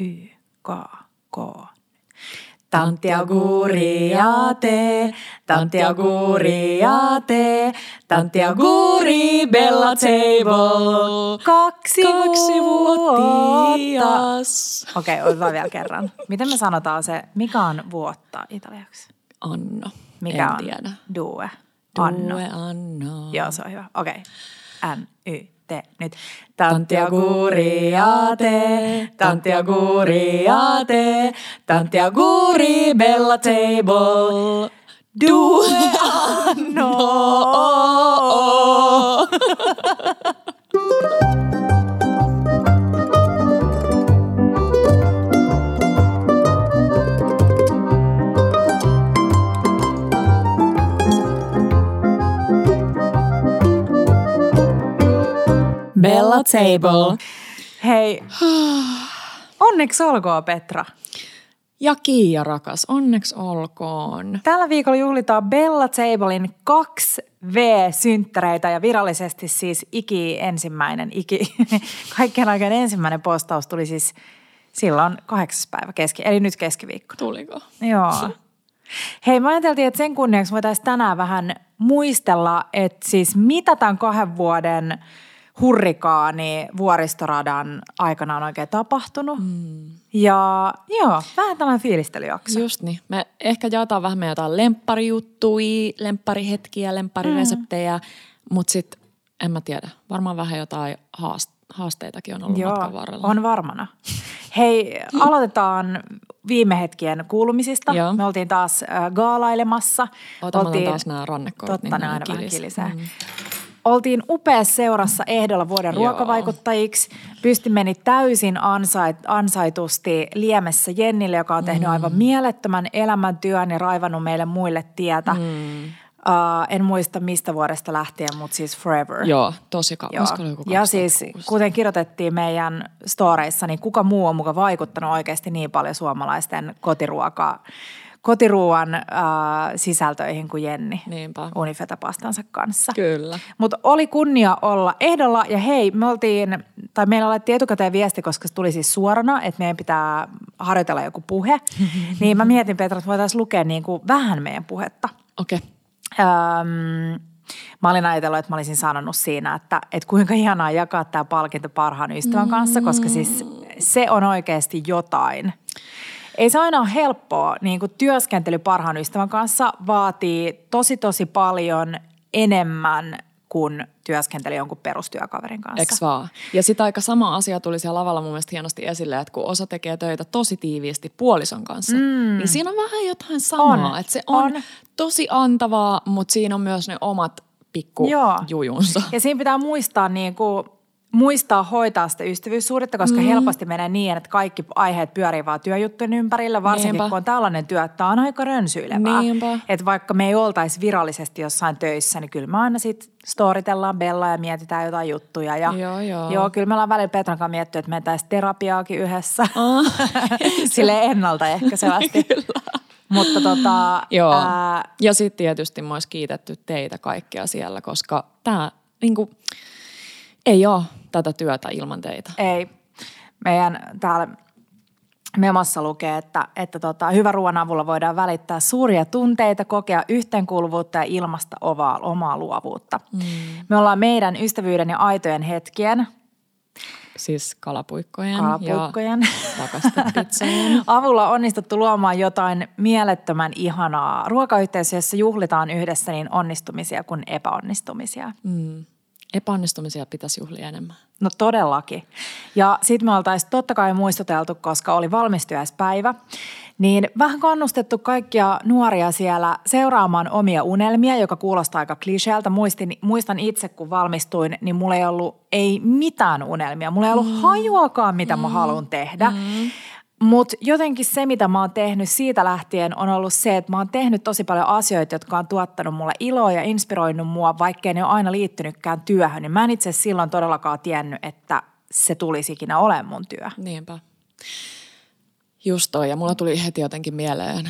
Y, K, K. Tantti auguri ja te, tantti auguri ja te, tantti auguri Bella Table. Kaksi, Kaksi vuotta. vuotias. Okei, okay, otetaan vielä kerran. Miten me sanotaan se, mikä on vuotta italiaksi? Anno. Mikä en on tiedä. due? Anno. Due anno. Joo, se on hyvä. Okei. Okay. N, Y, T. Nyt. Tantti auguri ja te, tantti auguri ja te, tantti auguri Bella Table. Due anno. Bella Table. Hei, onneksi olkoon Petra. Ja Kiia rakas, onneksi olkoon. Tällä viikolla juhlitaan Bella Tablein 2V-synttäreitä ja virallisesti siis iki ensimmäinen, iki, kaikkien aikojen ensimmäinen postaus tuli siis silloin kahdeksas päivä keski, eli nyt keskiviikko. Tuliko? Joo. Hei, mä ajateltiin, että sen kunniaksi voitaisiin tänään vähän muistella, että siis mitä tämän kahden vuoden hurrikaani vuoristoradan aikana on oikein tapahtunut. Mm. Ja joo, vähän tällainen fiilistelyjakso. Just niin. Me ehkä jaetaan vähän meidän jotain lempparijuttuja, lempparihetkiä, lempparireseptejä, mm. mutta sitten en mä tiedä. Varmaan vähän jotain haast- haasteitakin on ollut Joo, matkan varrella. on varmana. Hei, aloitetaan viime hetkien kuulumisista. Joo. Me oltiin taas äh, gaalailemassa. Ota, otan taas nämä rannekortit, Totta, niin ne aina vähän kilisee. Mm. Oltiin upeassa seurassa ehdolla vuoden Joo. ruokavaikuttajiksi. Pysti meni täysin ansait, ansaitusti Liemessä Jennille, joka on tehnyt Mm. aivan mielettömän elämäntyön ja raivannut meille muille tietä. Mm. Uh, en muista mistä vuodesta lähtien, mutta siis forever. Joo, tosi kauan. Ja siis 2006? kuten kirjoitettiin meidän storeissa, niin kuka muu on muka vaikuttanut oikeasti niin paljon suomalaisten kotiruokaa, kotiruuan äh, sisältöihin kuin Jenni Niinpä. Unifeta-pastansa kanssa. Kyllä. Mutta oli kunnia olla ehdolla ja hei, me oltiin, tai meillä laitettiin etukäteen viesti, koska se tuli siis suorana, että meidän pitää harjoitella joku puhe. niin mä mietin Petra, että voitaisiin lukea niin kuin vähän meidän puhetta. Okei. Okay. Öm, mä olin ajatellut, että mä olisin sanonut siinä, että, että kuinka ihanaa jakaa tämä palkinto parhaan ystävän kanssa, koska siis se on oikeasti jotain. Ei se aina ole helppoa, niin kuin työskentely parhaan ystävän kanssa vaatii tosi tosi paljon enemmän kuin työskentely jonkun perustyökaverin kanssa. Eks vaan? Ja sitä aika sama asia tuli siellä lavalla mun mielestä hienosti esille, että kun osa tekee töitä tosi tiiviisti puolison kanssa, mm. niin siinä on vähän jotain samaa. On, Että se on, on. on tosi antavaa, mutta siinä on myös ne omat pikku Joo. jujunsa. Ja siinä pitää muistaa, niin kuin, muistaa hoitaa sitä ystävyyssuhdetta, koska mm. helposti menee niin, että kaikki aiheet pyörii vaan työjuttujen ympärillä, varsinkin Niinpä. kun on tällainen työ, että tämä on aika rönsyilevää. Niinpä. Että vaikka me ei oltaisi virallisesti jossain töissä, niin kyllä me aina sitten storitellaan Bella ja mietitään jotain juttuja. Ja, Joo, joo. joo kyllä me ollaan välillä Petran kanssa miettinyt, että mentäisiin terapiaakin yhdessä. Ah. Silleen ennaltaehkäisevästi. Mutta tota, Joo. ää, ja sitten tietysti mä olisi kiitetty teitä kaikkia siellä, koska tämä niinku, ei ole tätä työtä ilman teitä. Ei. Meidän täällä memossa lukee, että, että tota, hyvä ruoan avulla voidaan välittää suuria tunteita, kokea yhteenkuuluvuutta ja ilmasta ovaa, omaa luovuutta. Mm. Me ollaan meidän ystävyyden ja aitojen hetkien, Siis kalapuikkojen, kalapuikkojen, ja avulla onnistuttu luomaan jotain mielettömän ihanaa ruokayhteisössä, juhlitaan yhdessä niin onnistumisia kuin epäonnistumisia. Mm. Epäonnistumisia pitäisi juhlia enemmän. No todellakin. Ja sitten me oltaisiin totta kai muistuteltu, koska oli valmistujaispäivä, niin vähän kannustettu kaikkia nuoria siellä seuraamaan omia unelmia, joka kuulostaa aika kliseeltä. Muistin, muistan itse, kun valmistuin, niin mulla ei ollut ei mitään unelmia. Mulla ei ollut mm. hajuakaan, mitä mä haluan tehdä. Mm. Mutta jotenkin se, mitä mä oon tehnyt siitä lähtien, on ollut se, että mä oon tehnyt tosi paljon asioita, jotka on tuottanut mulle iloa ja inspiroinut mua, vaikkei ne ole aina liittynytkään työhön. Niin mä en itse silloin todellakaan tiennyt, että se tulisi ikinä olemaan mun työ. Niinpä. Just toi, ja mulla tuli heti jotenkin mieleen,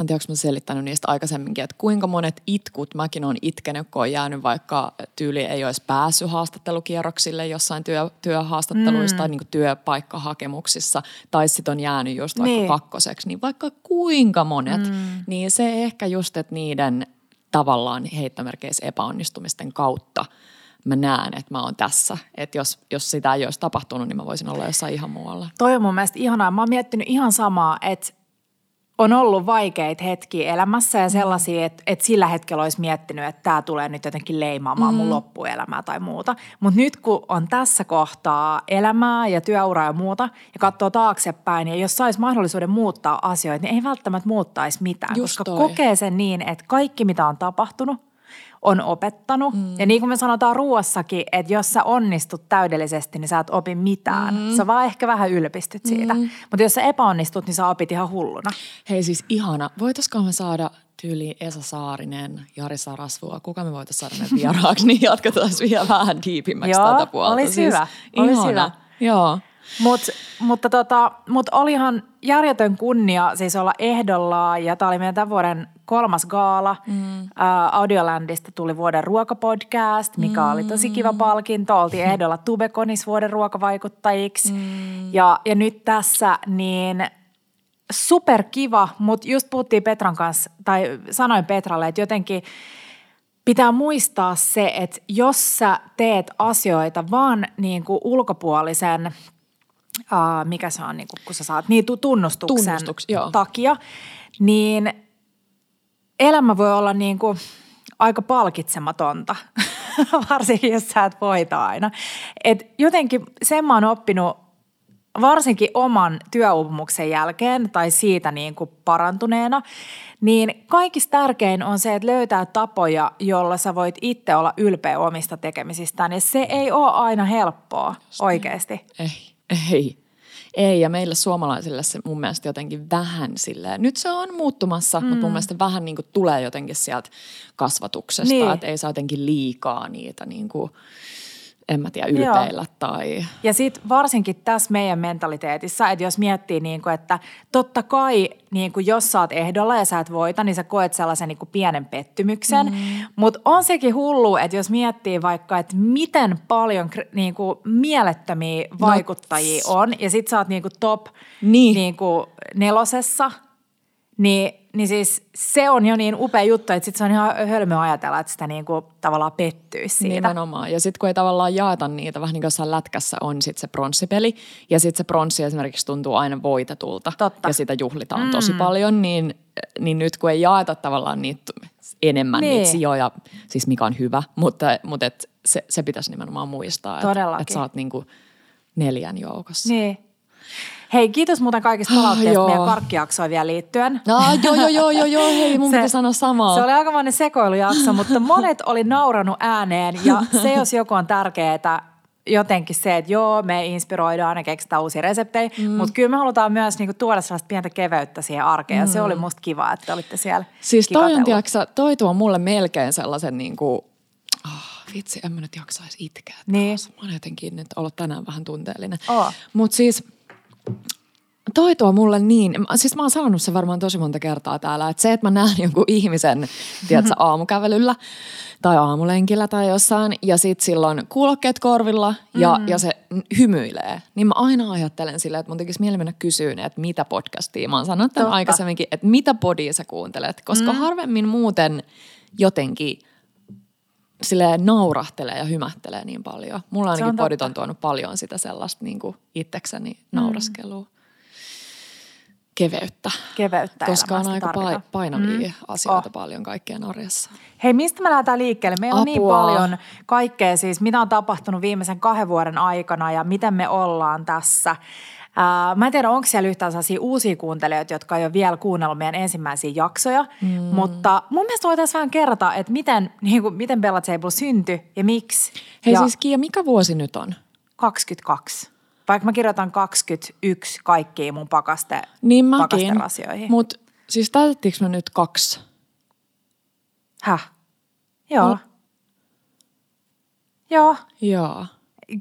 en tiedä, onko mä selittänyt niistä aikaisemminkin, että kuinka monet itkut mäkin on itkenyt, kun on jäänyt vaikka tyyli ei olisi päässyt haastattelukierroksille jossain työ, työhaastatteluissa mm. tai niin työpaikkahakemuksissa, tai sitten on jäänyt just vaikka niin. kakkoseksi, niin vaikka kuinka monet, mm. niin se ehkä just, että niiden tavallaan heittämerkeissä epäonnistumisten kautta mä näen, että mä oon tässä. Että jos, jos sitä ei olisi tapahtunut, niin mä voisin olla jossain ihan muualla. Toi on mun mielestä ihanaa. Mä oon miettinyt ihan samaa, että on ollut vaikeita hetkiä elämässä ja sellaisia, että, että sillä hetkellä olisi miettinyt, että tämä tulee nyt jotenkin leimaamaan mm. mun loppuelämää tai muuta. Mutta nyt kun on tässä kohtaa elämää ja työuraa ja muuta ja katsoo taaksepäin ja jos saisi mahdollisuuden muuttaa asioita, niin ei välttämättä muuttaisi mitään, Just koska toi. kokee sen niin, että kaikki mitä on tapahtunut – on opettanut. Mm. Ja niin kuin me sanotaan ruoassakin, että jos sä onnistut täydellisesti, niin sä et opi mitään. Mm. Sä vaan ehkä vähän ylpistyt siitä. Mm. Mutta jos sä epäonnistut, niin sä opit ihan hulluna. Hei siis ihana. Voitaisko me saada tyyli Esa Saarinen, Jari Sarasvua, kuka me voitaisiin saada ne vieraaksi, niin jatketaan vielä vähän diipimmäksi tätä puolta. olisi siis hyvä. Olisi hyvä. Joo. Mut, mutta tota, mut olihan järjetön kunnia siis olla ehdolla ja tämä oli meidän tämän vuoden kolmas gaala. Mm. Uh, Audiolandista tuli vuoden ruokapodcast, mikä mm. oli tosi kiva palkinto. Oltiin ehdolla Tubekonis vuoden ruokavaikuttajiksi. Mm. Ja, ja nyt tässä niin super kiva, mutta just puhuttiin Petran kanssa, tai sanoin Petralle, että jotenkin pitää muistaa se, että jos sä teet asioita vaan niin kuin ulkopuolisen – uh, mikä se on, niin kuin, kun sä saat niin tunnustuksen Tunnustuks, joo. takia, niin elämä voi olla niin kuin aika palkitsematonta, varsinkin jos sä et voita aina. Et jotenkin sen mä oon oppinut varsinkin oman työuupumuksen jälkeen tai siitä niin kuin parantuneena, niin kaikista tärkein on se, että löytää tapoja, jolla sä voit itse olla ylpeä omista tekemisistään. Ja se ei ole aina helppoa oikeasti. Ei. Ei. Ei, ja meillä suomalaisille se mun mielestä jotenkin vähän silleen, nyt se on muuttumassa, mm. mutta mun mielestä vähän niin kuin tulee jotenkin sieltä kasvatuksesta, niin. että ei saa jotenkin liikaa niitä niin kuin – en mä tiedä, ylpeillä Joo. tai... Ja sitten varsinkin tässä meidän mentaliteetissa, että jos miettii niin kuin, että totta kai niin kuin jos sä oot ehdolla ja sä et voita, niin sä koet sellaisen niin kuin pienen pettymyksen. Mm. Mutta on sekin hullu, että jos miettii vaikka, että miten paljon niin kuin mielettömiä no, vaikuttajia no. on ja sit sä oot niin kuin top niin. Niin kuin nelosessa, niin niin siis se on jo niin upea juttu, että sit se on ihan hölmö ajatella, että sitä niinku tavallaan pettyisi siitä. Nimenomaan. Ja sitten kun ei tavallaan jaeta niitä, vähän niin kuin jossain lätkässä on sitten se pronssipeli, ja sitten se pronssi esimerkiksi tuntuu aina voitetulta, Totta. ja sitä juhlitaan mm. tosi paljon, niin, niin nyt kun ei jaeta tavallaan niitä enemmän niin. niitä sijoja, siis mikä on hyvä, mutta, mutta et se, se pitäisi nimenomaan muistaa, että et sä oot niinku neljän joukossa. Niin. Hei, kiitos muuten kaikista ah, palautteista oh, meidän karkkijaksoon vielä liittyen. No, joo, joo, joo, joo, joo, hei, mun se, pitää sanoa samaa. Se oli aikamoinen sekoilujakso, mutta monet oli nauranut ääneen ja se, jos joku on tärkeää, jotenkin se, että joo, me inspiroidaan ja keksitään uusia reseptejä, mm. mutta kyllä me halutaan myös niinku tuoda sellaista pientä keveyttä siihen arkeen mm. ja se oli musta kiva, että olitte siellä Siis toi on, tiiäksä, toi tuo mulle melkein sellaisen niinku, oh, vitsi, en mä nyt jaksaisi itkeä niin. Mä oon jotenkin nyt ollut tänään vähän tunteellinen. Oh. Mutta siis toi tuo mulle niin, siis mä oon sanonut se varmaan tosi monta kertaa täällä, että se, että mä näen jonkun ihmisen, tiedätkö, aamukävelyllä tai aamulenkillä tai jossain ja sit silloin kuulokkeet korvilla ja, mm. ja se hymyilee, niin mä aina ajattelen silleen, että mun tekisi mieli mennä kysyyn, että mitä podcastia, mä oon sanonut Totta. aikaisemminkin, että mitä podia sä kuuntelet, koska mm. harvemmin muuten jotenkin sille naurahtelee ja hymähtelee niin paljon. Mulla ainakin podit on tuonut paljon sitä sellaista niin kuin itsekseni mm. nauraskelua. Mm keveyttä. Keveyttä Koska on aika tarvitaan. painavia mm. asioita oh. paljon kaikkeen arjessa. Hei, mistä me lähdetään liikkeelle? Meillä on niin paljon kaikkea siis, mitä on tapahtunut viimeisen kahden vuoden aikana ja miten me ollaan tässä. Uh, mä en tiedä, onko siellä yhtään sellaisia uusia kuuntelijoita, jotka ei ole vielä kuunnellut meidän ensimmäisiä jaksoja, mm. mutta mun mielestä voitaisiin vähän kerrata, että miten, niin kuin, miten Bella Table syntyi ja miksi. Hei ja siis Kia, mikä vuosi nyt on? 22 vaikka mä kirjoitan 21 kaikkiin mun pakaste, niin mäkin. Mutta siis täytettiinkö mä nyt kaksi? Häh? Joo. No. Joo. Joo.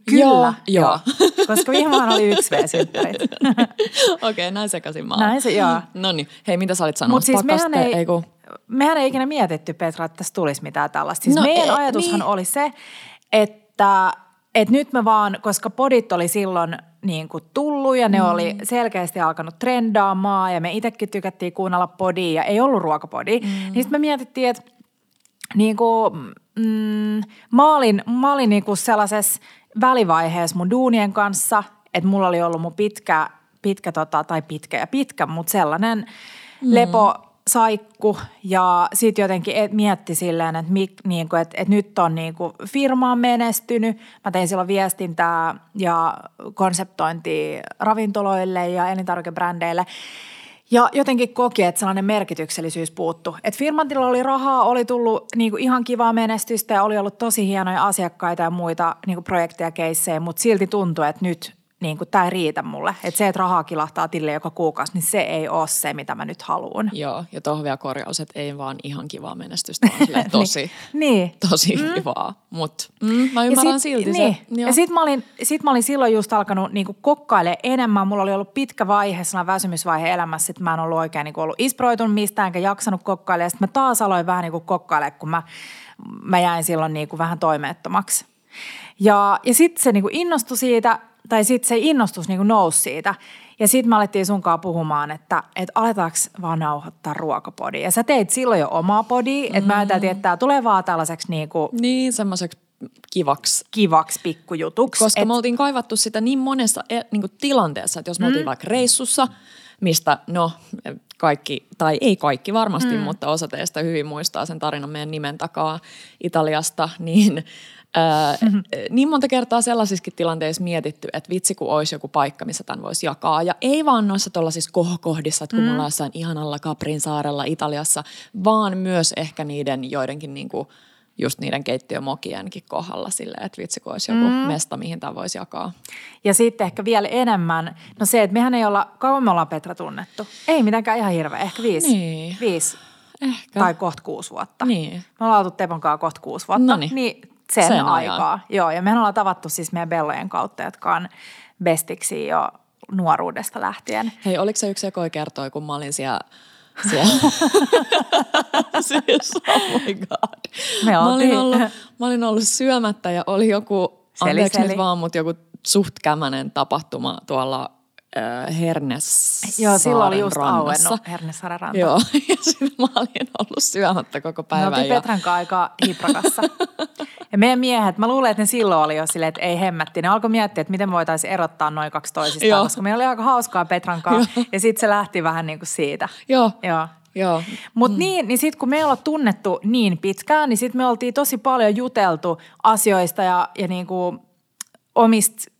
Kyllä, joo. joo. Koska viime vuonna oli yksi V-synttärit. Okei, okay, näin sekaisin mä Näin se, joo. No niin, hei mitä sä olit sanonut? Mutta siis mehän ei, ei kun... mehän ei ikinä mietitty Petra, että tässä tulisi mitään tällaista. Siis no, meidän e, ajatushan niin. oli se, että, että nyt me vaan, koska podit oli silloin niin kuin tullut ja ne mm. oli selkeästi alkanut trendaamaan ja me itsekin tykättiin kuunnella podia ja ei ollut ruokapodi. Mm. Niin sitten me mietittiin, että niin kuin, mm, mä olin, mä olin niin kuin sellaisessa välivaiheessa mun duunien kanssa, että mulla oli ollut mun pitkä, pitkä tota, tai pitkä ja pitkä, mutta sellainen mm. lepo saikku ja sitten jotenkin et, mietti silleen, että, mik, niin kuin, että, että nyt on niin kuin, firma on menestynyt. Mä tein silloin viestintää ja konseptointia ravintoloille ja elintarvikebrändeille. Ja jotenkin koki, että sellainen merkityksellisyys puuttu. Että firmantilla oli rahaa, oli tullut niinku ihan kivaa menestystä ja oli ollut tosi hienoja asiakkaita ja muita niinku projekteja, keissejä, mutta silti tuntui, että nyt niin kuin, tämä ei riitä mulle. Että se, että rahaa kilahtaa tille joka kuukausi, niin se ei ole se, mitä mä nyt haluan. Joo, ja tuohon vielä korjaus, että ei vaan ihan kivaa menestystä, vaan tosi, niin. tosi mm. kivaa. Mutta mm, mä ymmärrän sit, silti niin. se. Joo. Ja sitten mä, olin, sit mä olin silloin just alkanut niin kokkaile enemmän. Mulla oli ollut pitkä vaihe, sellainen väsymysvaihe elämässä, että mä en ollut oikein niin ollut inspiroitunut mistään, enkä jaksanut kokkailla. Ja sitten mä taas aloin vähän niin kokkailemaan, kun mä, mä jäin silloin niin vähän toimeettomaksi. Ja, ja sitten se niin innostui siitä tai sitten se innostus niin nousi siitä. Ja sitten me alettiin sunkaan puhumaan, että, että aletaanko vaan nauhoittaa ruokapodia. Ja sä teit silloin jo omaa podia, mm. että mä ajattelin, että tämä tulee vaan tällaiseksi niin kuin... Niin, semmoiseksi kivaksi. Kivaksi pikkujutuksi. Koska et... me oltiin kaivattu sitä niin monessa e, niin kuin tilanteessa, että jos me mm. oltiin vaikka reissussa, mistä no kaikki, tai ei kaikki varmasti, mm. mutta osa teistä hyvin muistaa sen tarinan meidän nimen takaa Italiasta, niin mm-hmm. Niin monta kertaa sellaisissakin tilanteissa mietitty, että vitsi kun olisi joku paikka, missä tämän voisi jakaa. Ja ei vaan noissa tuollaisissa kohokohdissa, että kun mm. me ollaan jossain ihanalla Caprin saarella Italiassa, vaan myös ehkä niiden joidenkin niin kuin, just niiden keittiömokienkin kohdalla silleen, että vitsi kun olisi joku mm. mesta, mihin tämä voisi jakaa. Ja sitten ehkä vielä enemmän, no se, että mehän ei olla, kauan me ollaan Petra tunnettu. Ei mitenkään ihan hirveä, ehkä viisi. Niin. Viisi. Ehkä. Tai kohta kuusi vuotta. Niin. Me ollaan oltu Tepon kanssa kohta kuusi vuotta. Noniin. Niin sen, sen aikaa. Ajan. Joo, ja me ollaan tavattu siis meidän bellojen kautta, jotka on bestiksi jo nuoruudesta lähtien. Hei, oliko se yksi ekoi kertoi, kun mä olin siellä siellä. siis, oh my god. Me mä, olin ollut, mä olin ollut syömättä ja oli joku, seli, anteeksi seli. nyt vaan, mutta joku suht kämänen tapahtuma tuolla äh, Hernes Joo, silloin oli just auennut Hernessaaren ranta. Joo, ja sitten mä olin ollut syömättä koko päivän. Me ja... Petran kanssa aika hiprakassa. ja meidän miehet, mä luulen, että ne silloin oli jo silleen, että ei hemmätti. Ne alkoi miettiä, että miten me voitaisiin erottaa noin kaksi toisistaan, Joo. koska meillä oli aika hauskaa Petran kanssa. ja sitten se lähti vähän niin kuin siitä. Joo. Joo. Joo. Mutta mm. niin, niin sitten kun me ollaan tunnettu niin pitkään, niin sitten me oltiin tosi paljon juteltu asioista ja, ja niin kuin omista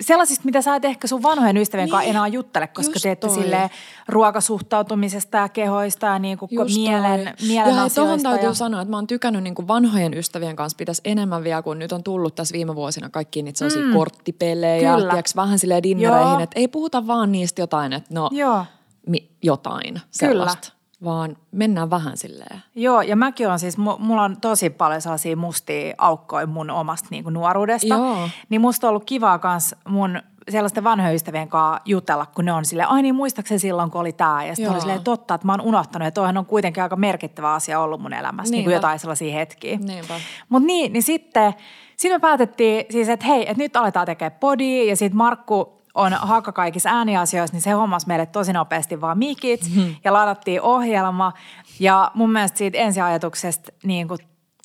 sellaisista, mitä sä et ehkä sun vanhojen ystävien niin. kanssa enää juttele, koska Just teette sille ruokasuhtautumisesta ja kehoista ja niin kuin mielen, mielen ja tuohon täytyy ja... sanoa, että mä oon tykännyt niin kuin vanhojen ystävien kanssa pitäisi enemmän vielä, kun nyt on tullut tässä viime vuosina kaikki niitä sellaisia mm. korttipelejä, tiiäks, vähän silleen dinnereihin, että ei puhuta vaan niistä jotain, että no Joo. Mi- jotain sellaista. Vaan mennään vähän silleen. Joo, ja mäkin on siis, mulla on tosi paljon sellaisia mustia aukkoja mun omasta niin kuin nuoruudesta. Joo. Niin musta on ollut kivaa kans mun sellaisten vanhojen ystävien kanssa jutella, kun ne on silleen, ai niin muistaakseni silloin, kun oli tämä. Ja sitten oli silleen totta, että mä oon unohtanut, että toihan on kuitenkin aika merkittävä asia ollut mun elämässä, niin kuin jotain sellaisia hetkiä. Mutta niin, niin sitten, sitten me päätettiin siis, että hei, että nyt aletaan tekemään podia ja sitten Markku on Hakka kaikissa ääniasioissa, niin se hommas meille tosi nopeasti vaan mikit mm-hmm. ja ladattiin ohjelma. Ja mun mielestä siitä ensiajatuksesta niin kuin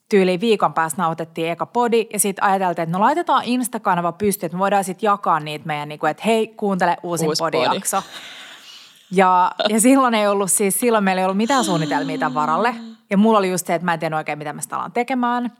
tyyliin viikon päästä nautettiin eka podi ja sitten ajateltiin, että no laitetaan Insta-kanava pystyyn, että me voidaan sitten jakaa niitä meidän, niin kuin, että hei, kuuntele uusin Uusi podijakso. Podi. Ja, ja silloin ei ollut siis, silloin meillä ei ollut mitään suunnitelmia tämän varalle. Ja mulla oli just se, että mä en tiedä oikein, mitä me sitä ollaan tekemään.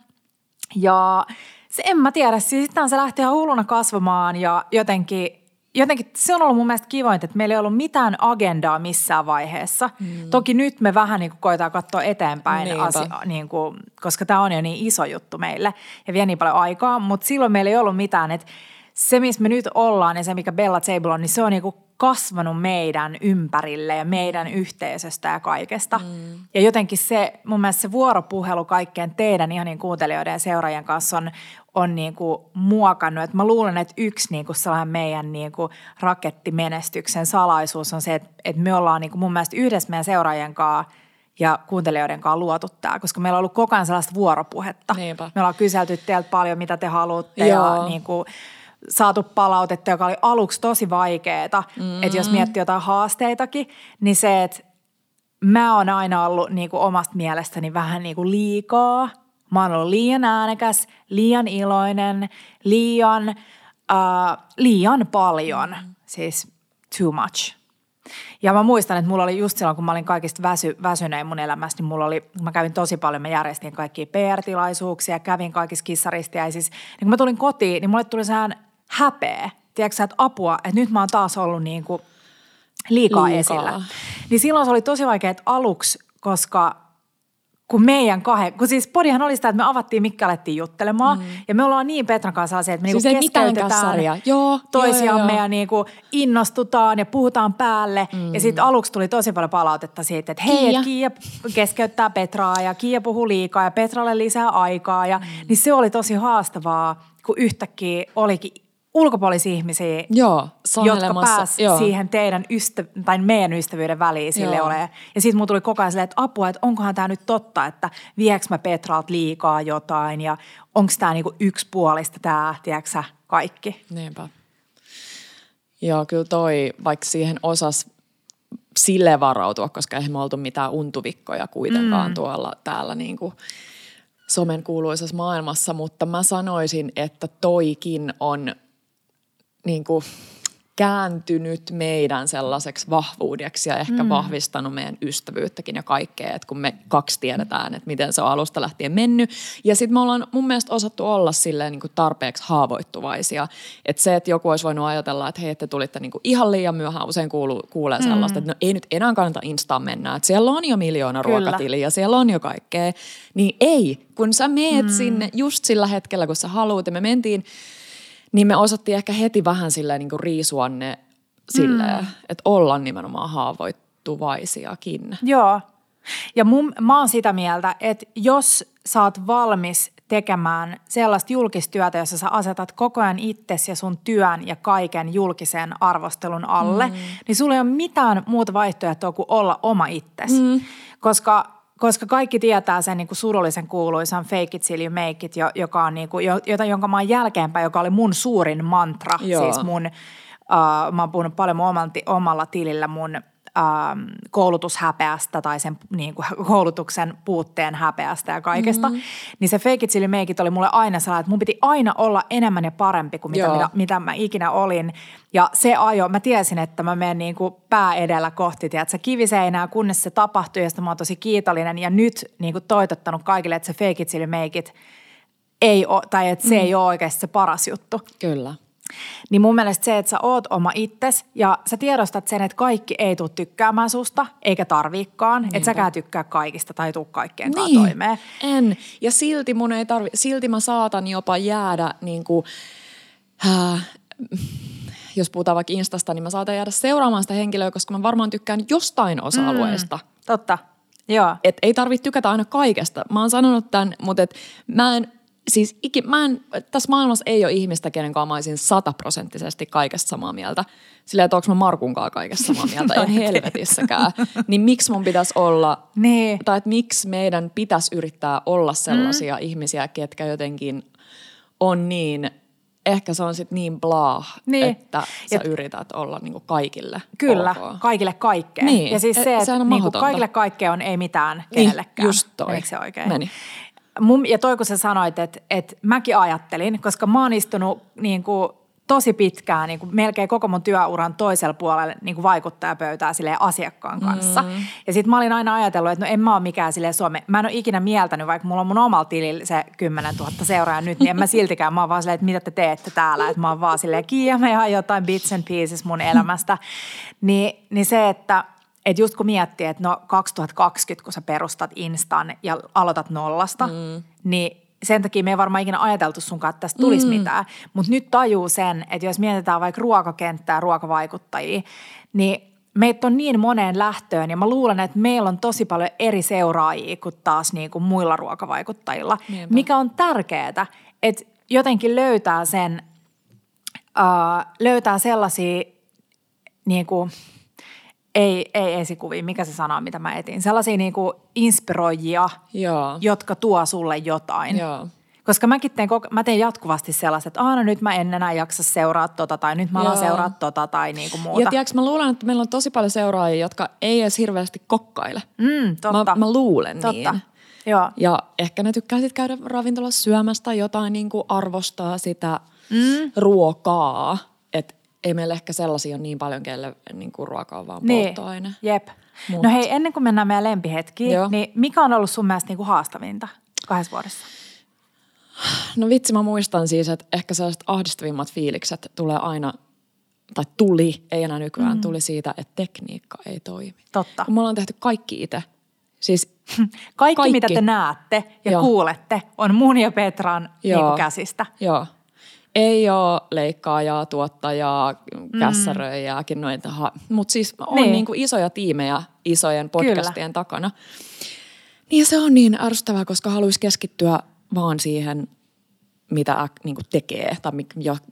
Ja se en mä tiedä, siis sitten se lähti ihan hulluna kasvamaan ja jotenkin jotenkin se on ollut mun mielestä kivointa, että meillä ei ollut mitään agendaa missään vaiheessa. Mm. Toki nyt me vähän niin kuin koetaan katsoa eteenpäin, asia, niin kuin, koska tämä on jo niin iso juttu meille ja vie niin paljon aikaa, mutta silloin meillä ei ollut mitään, että se, missä me nyt ollaan ja se, mikä Bella Table on, niin se on niinku kasvanut meidän ympärille ja meidän yhteisöstä ja kaikesta. Mm. Ja jotenkin se, mun mielestä se vuoropuhelu kaikkien teidän ihan niin kuuntelijoiden ja seuraajien kanssa on, on niin kuin muokannut. Et mä luulen, että yksi niin kuin sellainen meidän niin kuin rakettimenestyksen salaisuus on se, että, että me ollaan niin kuin mun mielestä yhdessä meidän seuraajien kanssa ja kuuntelijoiden kanssa luotu tämä, koska meillä on ollut koko ajan sellaista vuoropuhetta. Niinpä. Me ollaan kyselty teiltä paljon, mitä te haluatte Joo. ja niin kuin, saatu palautetta, joka oli aluksi tosi vaikeaa. Mm-hmm. Että jos miettii jotain haasteitakin, niin se, että mä oon aina ollut niin kuin omasta mielestäni vähän niin kuin liikaa. Mä oon ollut liian äänekäs, liian iloinen, liian, uh, liian paljon, mm-hmm. siis too much. Ja mä muistan, että mulla oli just silloin, kun mä olin kaikista väsy, väsynein mun elämässä, niin mulla oli, mä kävin tosi paljon, mä järjestin kaikkia PR-tilaisuuksia, kävin kaikissa kissaristiaisissa. Niin kun mä tulin kotiin, niin mulle tuli sehän häpeä, tiedätkö että apua, että nyt mä oon taas ollut niin kuin liikaa, liikaa esillä. Niin silloin se oli tosi vaikea aluksi, koska kun meidän kahden, kun siis podihan oli sitä, että me avattiin, mikä alettiin juttelemaan. Mm. Ja me ollaan niin Petran kanssa sellaisia, että me siis niinku keskeytetään joo, toisiamme joo, joo. ja niinku innostutaan ja puhutaan päälle. Mm. Ja sitten aluksi tuli tosi paljon palautetta siitä, että hei, Kiia. Kiia keskeyttää Petraa ja Kiia puhuu liikaa ja Petralle lisää aikaa. Ja, mm. Niin se oli tosi haastavaa, kun yhtäkkiä olikin ulkopuolisia ihmisiä, joo, jotka pääsivät siihen teidän ystä, tai meidän ystävyyden väliin sille ole. Ja sitten mulla tuli koko ajan silleen, että apua, että onkohan tämä nyt totta, että vieks mä Petralt liikaa jotain ja onko tämä niinku yksipuolista tämä, tiedätkö kaikki. Niinpä. Joo, kyllä toi, vaikka siihen osas sille varautua, koska eihän me oltu mitään untuvikkoja kuitenkaan mm. tuolla täällä niin kuin somen kuuluisessa maailmassa, mutta mä sanoisin, että toikin on niin kuin kääntynyt meidän sellaiseksi vahvuudeksi ja ehkä mm. vahvistanut meidän ystävyyttäkin ja kaikkea, että kun me kaksi tiedetään, että miten se on alusta lähtien mennyt. Ja sitten me ollaan mun mielestä osattu olla silleen niin kuin tarpeeksi haavoittuvaisia. Että se, että joku olisi voinut ajatella, että hei, te tulitte niin kuin ihan liian myöhään, usein kuuluu, kuulee mm. sellaista, että no ei nyt enää kannata Instaan mennä, että siellä on jo miljoona ruokatili ja siellä on jo kaikkea. Niin ei, kun sä meet mm. sinne just sillä hetkellä, kun sä haluat. Ja me mentiin niin me osattiin ehkä heti vähän silleen niin kuin riisua ne silleen, mm. että olla nimenomaan haavoittuvaisiakin. Joo. Ja mun, mä oon sitä mieltä, että jos sä oot valmis tekemään sellaista julkistyötä, jossa sä asetat koko ajan itsesi ja sun työn ja kaiken julkisen arvostelun alle, mm. niin sulla ei ole mitään muuta vaihtoehtoa kuin olla oma itsesi. Mm. Koska koska kaikki tietää sen niin kuin surullisen kuuluisan fake it till you make it, joka on niin kuin, jota, jonka mä oon jälkeenpäin, joka oli mun suurin mantra. Joo. Siis mun, uh, mä oon puhunut paljon mun omalla tilillä mun ähm, koulutushäpeästä tai sen niin kuin, koulutuksen puutteen häpeästä ja kaikesta, mm-hmm. niin se fake it till make it oli mulle aina sellainen, että mun piti aina olla enemmän ja parempi kuin mitä, mitä, mitä mä ikinä olin. Ja se ajo, mä tiesin, että mä menen niin kuin pää edellä kohti, tiedätkö, kiviseinää, kunnes se tapahtui ja mä oon tosi kiitollinen. Ja nyt niin kuin toitottanut kaikille, että se fake it till make it ei ole, tai että se mm. ei ole oikeasti se paras juttu. Kyllä. Niin mun mielestä se, että sä oot oma itses ja sä tiedostat sen, että kaikki ei tule tykkäämään susta, eikä tarviikaan. Että säkään tykkää kaikista tai tuu kaikkien niin, toimeen. en. Ja silti mun ei tarvi, silti mä saatan jopa jäädä niin kuin, äh, jos puhutaan vaikka Instasta, niin mä saatan jäädä seuraamaan sitä henkilöä, koska mä varmaan tykkään jostain osa-alueesta. Mm, totta. Joo. Et ei tarvitse tykätä aina kaikesta. Mä oon sanonut tämän, mutta et mä en siis iki, mä en, tässä maailmassa ei ole ihmistä, kenen kanssa mä olisin sataprosenttisesti kaikesta samaa mieltä. Silleen, että onko mä Markunkaan kaikesta samaa mieltä, en helvetissäkään. Niin miksi mun pitäisi olla, niin. tai että miksi meidän pitäisi yrittää olla sellaisia mm. ihmisiä, ketkä jotenkin on niin ehkä se on sitten niin blah, niin. että sä Et, yrität olla niinku kaikille Kyllä, ok. kaikille kaikkeen. Niin. Ja siis se, että niinku kaikille kaikkeen on ei mitään niin, kenellekään. Just toi. Eikö se oikein? Meni. Mun, ja toi kun sä sanoit, että, että mäkin ajattelin, koska mä oon istunut niin kuin tosi pitkään, niin kuin melkein koko mun työuran toisella puolella niin kuin vaikuttajapöytää silleen asiakkaan kanssa. Mm. Ja sitten mä olin aina ajatellut, että no en mä ole mikään silleen Suome. Mä en ole ikinä mieltänyt, vaikka mulla on mun omalla tilillä se 10 000 seuraajaa nyt, niin en mä siltikään. Mä oon vaan silleen, että mitä te teette täällä. Että mä oon vaan silleen, kiiä, ihan jotain bits and pieces mun elämästä. Niin, niin se, että että just kun miettii, että no 2020, kun sä perustat Instan ja aloitat nollasta, mm. niin sen takia me ei varmaan ikinä ajateltu sunkaan, että tästä tulisi mm. mitään. Mutta nyt tajuu sen, että jos mietitään vaikka ruokakenttää, ruokavaikuttajia, niin meitä on niin moneen lähtöön ja mä luulen, että meillä on tosi paljon eri seuraajia kuin taas niin kuin muilla ruokavaikuttajilla, Niinpä. mikä on tärkeää, että jotenkin löytää sen, uh, löytää sellaisia niin kuin, ei, ei esikuvia, mikä se sana on, mitä mä etin, sellaisia niin kuin inspiroijia, Joo. jotka tuo sulle jotain. Joo. Koska mäkin teen, mä teen jatkuvasti sellaista, että aina nyt mä en enää jaksa seuraa tota tai nyt mä alan seuraa tota tai niinku muuta. Ja tiedätkö, mä luulen, että meillä on tosi paljon seuraajia, jotka ei edes hirveästi kokkaile. Mm, totta. Mä, mä luulen totta. niin. Joo. Ja ehkä ne tykkää sitten käydä ravintolassa syömästä tai jotain niin kuin arvostaa sitä mm. ruokaa. Ei meillä ehkä sellaisia ole niin paljon, kelle niin kuin ruoka on vaan niin. polttoaine. Jep. Mut. No hei, ennen kuin mennään meidän lempihetkiin, Joo. niin mikä on ollut sun mielestä niin kuin haastavinta kahdessa vuodessa? No vitsi, mä muistan siis, että ehkä sellaiset ahdistavimmat fiilikset tulee aina, tai tuli, ei enää nykyään, mm. tuli siitä, että tekniikka ei toimi. Totta. Kun me ollaan tehty kaikki itse. Siis kaikki, kaikki, mitä te näette ja Joo. kuulette, on mun ja Petran Joo. Niin käsistä. Joo. Ei ole leikkaajaa, tuottajaa, mm. kässäröijääkin noita, mutta siis on niin. Niin kuin isoja tiimejä isojen podcastien Kyllä. takana. Niin se on niin ärsyttävää, koska haluaisi keskittyä vaan siihen mitä niin kuin tekee tai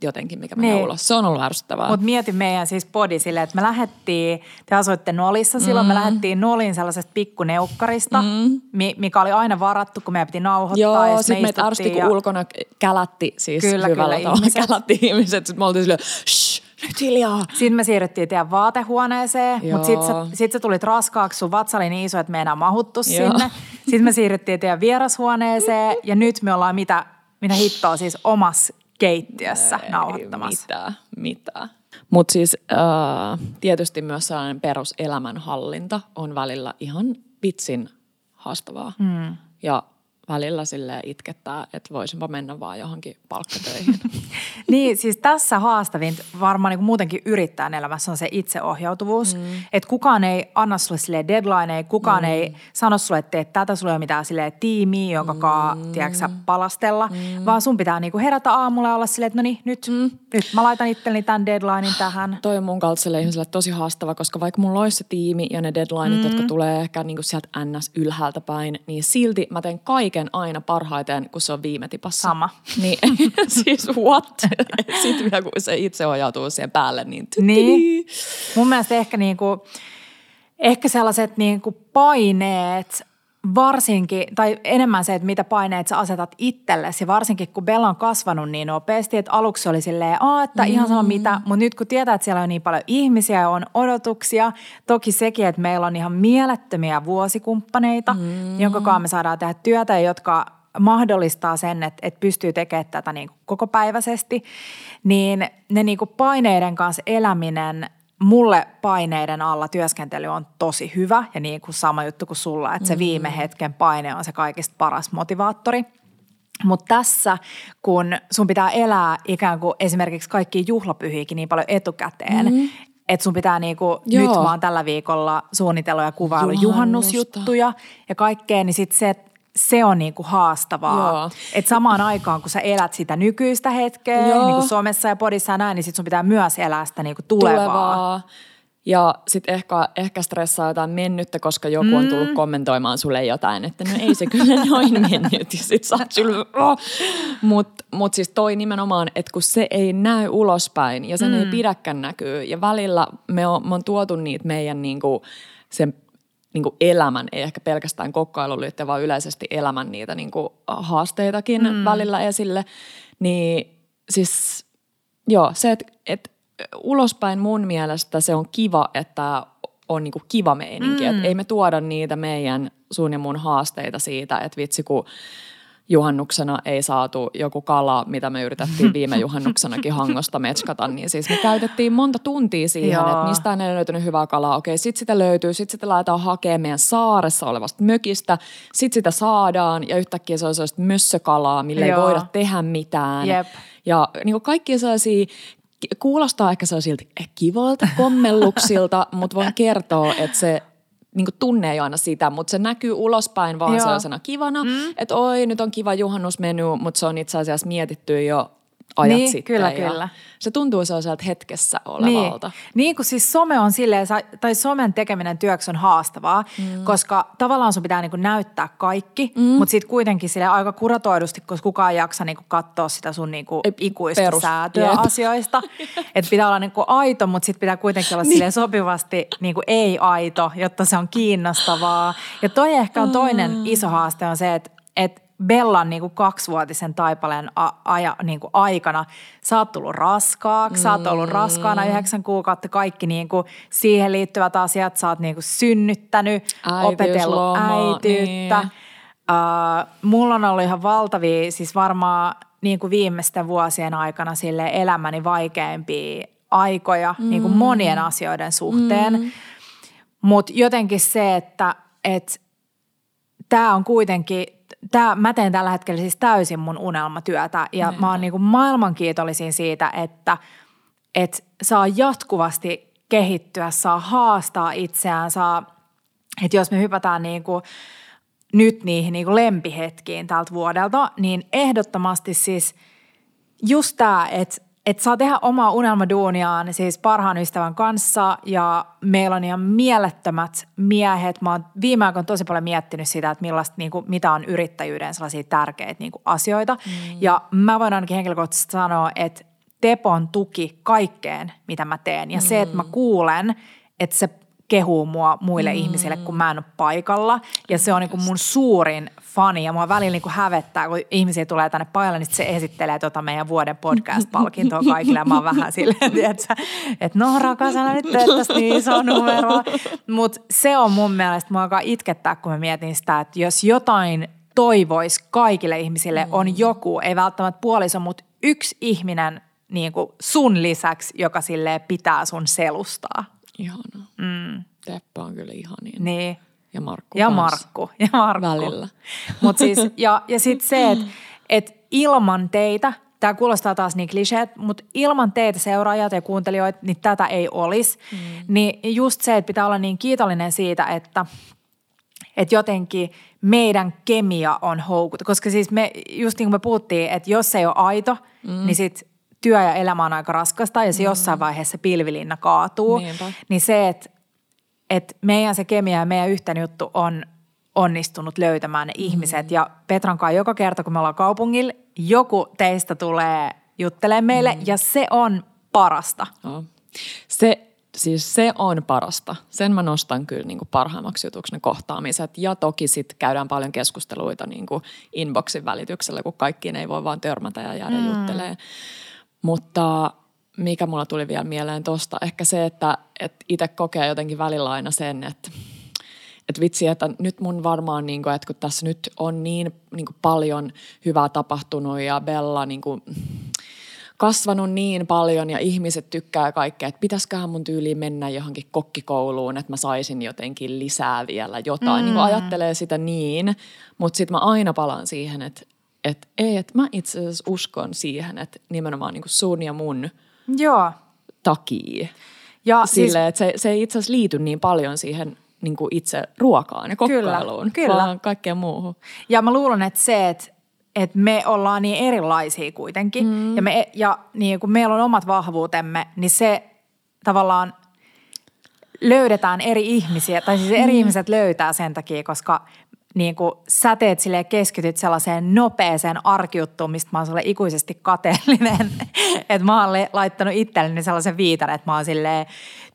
jotenkin, mikä menee niin. ulos. Se on ollut ärsyttävää. Mutta mieti meidän siis body silleen, että me lähdettiin, te asuitte Nolissa silloin, mm. me lähdettiin Nolin sellaisesta pikkuneukkarista, mm. mikä oli aina varattu, kun meidän piti nauhoittaa. Joo, sitten meitä ärsytti, kun ja... ulkona kälätti siis kyllä, hyvällä kyllä, tavalla. Ihmiset. Kälätti ihmiset, sitten me oltiin silleen, shh, nyt hiljaa. Sitten me siirryttiin teidän vaatehuoneeseen, mutta sitten sä, sit sä tulit raskaaksi, sun vatsa oli niin iso, että me ei enää mahuttu Joo. sinne. Sitten me siirryttiin teidän vierashuoneeseen ja nyt me ollaan mitä mitä hittoa siis omassa keittiössä Ei, nauhoittamassa. Mitä, mitä. Mutta siis äh, tietysti myös sellainen peruselämänhallinta on välillä ihan vitsin haastavaa. Mm. Ja välillä sille itkettää, että voisinpa mennä vaan johonkin palkkatöihin. niin, siis tässä haastavin varmaan niin muutenkin yrittää elämässä on se itseohjautuvuus. Mm. Että kukaan ei anna sulle sille deadline, kukaan mm. ei sano sulle, että teet tätä, sulle ei ole mitään sille tiimiä, jonka mm. tiedätkö, palastella. Mm. Vaan sun pitää niin kuin herätä aamulla ja olla silleen, että no niin, nyt, mm. nyt mä laitan itselleni tämän deadlinein tähän. Toi on mun kaltaiselle ihmiselle tosi haastava, koska vaikka mulla olisi se tiimi ja ne deadlineit, mm. jotka tulee ehkä niin kuin sieltä ns. ylhäältä päin, niin silti mä teen kaiken aina parhaiten, kun se on viime tipassa. Sama. Niin, siis what? Sitten vielä kun se itse ohjautuu siihen päälle, niin Niin. Mun mielestä ehkä, niinku, ehkä sellaiset niinku paineet varsinkin, tai enemmän se, että mitä paineet sä asetat itsellesi, varsinkin kun Bella on kasvanut niin nopeasti, että aluksi oli silleen, Aa, että mm. ihan sama mitä, mutta nyt kun tietää, että siellä on niin paljon ihmisiä ja on odotuksia, toki sekin, että meillä on ihan mielettömiä vuosikumppaneita, mm. jonka kanssa me saadaan tehdä työtä, jotka mahdollistaa sen, että, että pystyy tekemään tätä niin kokopäiväisesti, niin ne niin paineiden kanssa eläminen – mulle paineiden alla työskentely on tosi hyvä ja niin kuin sama juttu kuin sulla, että se viime mm. hetken paine on se kaikista paras motivaattori. Mutta tässä, kun sun pitää elää ikään kuin esimerkiksi kaikki juhlapyhiäkin niin paljon etukäteen, mm. että sun pitää niinku, nyt vaan tällä viikolla suunnitella ja kuvailla juhannusjuttuja ja kaikkea, niin sitten se, se on niinku haastavaa. että samaan aikaan, kun sä elät sitä nykyistä hetkeä, Joo. niin kuin somessa ja podissa ja näin, niin sit sun pitää myös elää sitä niinku tulevaa. tulevaa. Ja sitten ehkä, ehkä stressaa jotain mennyttä, koska joku mm. on tullut mm. kommentoimaan sulle jotain, että no ei se kyllä noin mennyt. Ja sit sä oot Mutta mut siis toi nimenomaan, että kun se ei näy ulospäin ja sen mm. ei pidäkään näkyy. Ja välillä me on, me on tuotu niitä meidän niinku, sen niin kuin elämän, ei ehkä pelkästään kokkailuun liittyen, vaan yleisesti elämän niitä niin kuin haasteitakin mm. välillä esille. Niin siis joo, se, että et ulospäin mun mielestä se on kiva, että on niin kuin kiva meininki. Mm. Että ei me tuoda niitä meidän sun ja mun haasteita siitä, että vitsi kun juhannuksena ei saatu joku kala, mitä me yritettiin viime juhannuksenakin hangosta metskata, niin siis me käytettiin monta tuntia siihen, Joo. että mistään ei löytynyt hyvää kalaa. Okei, sit sitä löytyy, sit sitä laitetaan hakemaan meidän saaressa olevasta mökistä, sit sitä saadaan ja yhtäkkiä se on sellaista mössökalaa, millä Joo. ei voida tehdä mitään. Jep. Ja niin kuin kaikki sellaisia kuulostaa ehkä sellaisilta kivoilta kommelluksilta, mutta voin kertoa, että se niin tunne ei aina sitä, mutta se näkyy ulospäin vaan Joo. sellaisena kivana, mm. että oi nyt on kiva juhannusmenu, mutta se on itse asiassa mietitty jo ajat niin, sitten. Kyllä, kyllä. Se tuntuu sellaiselta hetkessä olevalta. Niin, niin kuin siis some on silleen, tai somen tekeminen työksi on haastavaa, mm. koska tavallaan sun pitää niin kuin näyttää kaikki, mm. mutta sitten kuitenkin sille aika kuratoidusti, koska kukaan ei jaksa niin kuin katsoa sitä sun niin kuin ikuista Perus. säätöä Jep. asioista. Että pitää olla niin kuin aito, mutta sitten pitää kuitenkin olla niin. sopivasti niin kuin ei-aito, jotta se on kiinnostavaa. Ja toi ehkä on toinen mm. iso haaste on se, että, että Bellan niin kuin kaksivuotisen taipaleen a- aja, niin kuin aikana sä oot tullut raskaaksi, mm. sä oot ollut raskaana yhdeksän kuukautta, kaikki niin kuin siihen liittyvät asiat, sä oot niin kuin synnyttänyt, opetellut äityyttä. Niin. Uh, mulla on ollut ihan valtavia, siis varmaan niin kuin viimeisten vuosien aikana sille elämäni vaikeimpia aikoja mm. niin kuin monien asioiden suhteen. Mm. Mutta jotenkin se, että et, tämä on kuitenkin tää, mä teen tällä hetkellä siis täysin mun unelmatyötä ja Näin. mä oon niinku maailman kiitollisin siitä, että et saa jatkuvasti kehittyä, saa haastaa itseään, saa, että jos me hypätään niinku nyt niihin niinku lempihetkiin tältä vuodelta, niin ehdottomasti siis just tämä, että että saa tehdä omaa unelmaduuniaan siis parhaan ystävän kanssa ja meillä on ihan mielettömät miehet. Mä oon viime aikoina tosi paljon miettinyt sitä, että millaista, niin kuin, mitä on yrittäjyyden sellaisia tärkeitä niin kuin asioita. Mm. Ja mä voin ainakin henkilökohtaisesti sanoa, että Tepon tuki kaikkeen, mitä mä teen. Ja mm. se, että mä kuulen, että se kehuu mua muille mm. ihmisille, kun mä en ole paikalla. Ja se on niin kuin mun suurin fani ja mua välillä niin kuin hävettää, kun ihmisiä tulee tänne paikalle, niin se esittelee tota meidän vuoden podcast-palkintoa kaikille. Ja mä oon vähän silleen, että, että no rakas, älä nyt tästä niin iso numero. Mutta se on mun mielestä, mua alkaa itkettää, kun mä mietin sitä, että jos jotain toivoisi kaikille ihmisille, mm. on joku, ei välttämättä puoliso, mutta yksi ihminen niin kuin sun lisäksi, joka sille pitää sun selustaa. Ihanaa. Mm. Teppa on kyllä ihanin. Niin. Ja Markku Ja Markku. Ja Markku. Välillä. Mut siis, ja, ja sitten se, että et ilman teitä, tämä kuulostaa taas niin kliseet, mutta ilman teitä seuraajat ja kuuntelijoita, niin tätä ei olisi. Mm. Niin just se, että pitää olla niin kiitollinen siitä, että että jotenkin meidän kemia on houkut. Koska siis me, just niin kuin me puhuttiin, että jos se ei ole aito, mm. niin sit työ ja elämä on aika raskasta ja se mm. jossain vaiheessa pilvilinna kaatuu. Niinpä. Niin se, että että meidän se kemia ja meidän yhteinen juttu on onnistunut löytämään ne mm. ihmiset. Ja Petran kanssa joka kerta, kun me ollaan kaupungilla, joku teistä tulee juttelemaan meille mm. ja se on parasta. Oh. Se, siis se on parasta. Sen mä nostan kyllä niin kuin parhaimmaksi jutuksi ne kohtaamiset. Ja toki sitten käydään paljon keskusteluita niin kuin inboxin välityksellä, kun kaikkiin ei voi vaan törmätä ja jäädä mm. juttelemaan. Mutta mikä mulla tuli vielä mieleen tosta, ehkä se, että, että itse kokee jotenkin välillä aina sen, että että vitsi, että nyt mun varmaan, niin kuin, että kun tässä nyt on niin, niin kuin paljon hyvää tapahtunut ja Bella niin kuin, kasvanut niin paljon ja ihmiset tykkää kaikkea, että pitäisiköhän mun tyyliin mennä johonkin kokkikouluun, että mä saisin jotenkin lisää vielä jotain. Mm. Niin ajattelee sitä niin, mutta sitten mä aina palaan siihen, että, että ei, että mä itse asiassa uskon siihen, että nimenomaan niin kuin sun ja mun – Joo. takia. Ja Sille, siis, että se, se ei itse asiassa liity niin paljon siihen niin kuin itse ruokaan ja kokkailuun, kyllä, kyllä. vaan kaikkeen muuhun. Ja mä luulen, että se, että että me ollaan niin erilaisia kuitenkin mm. ja, me, ja niin kun meillä on omat vahvuutemme, niin se tavallaan löydetään eri ihmisiä, tai siis eri mm. ihmiset löytää sen takia, koska niin kuin sä teet silleen, keskityt sellaiseen nopeeseen arkijuttuun, mistä mä oon sulle ikuisesti kateellinen. että mä oon laittanut itselleni sellaisen viitan, että mä oon silleen,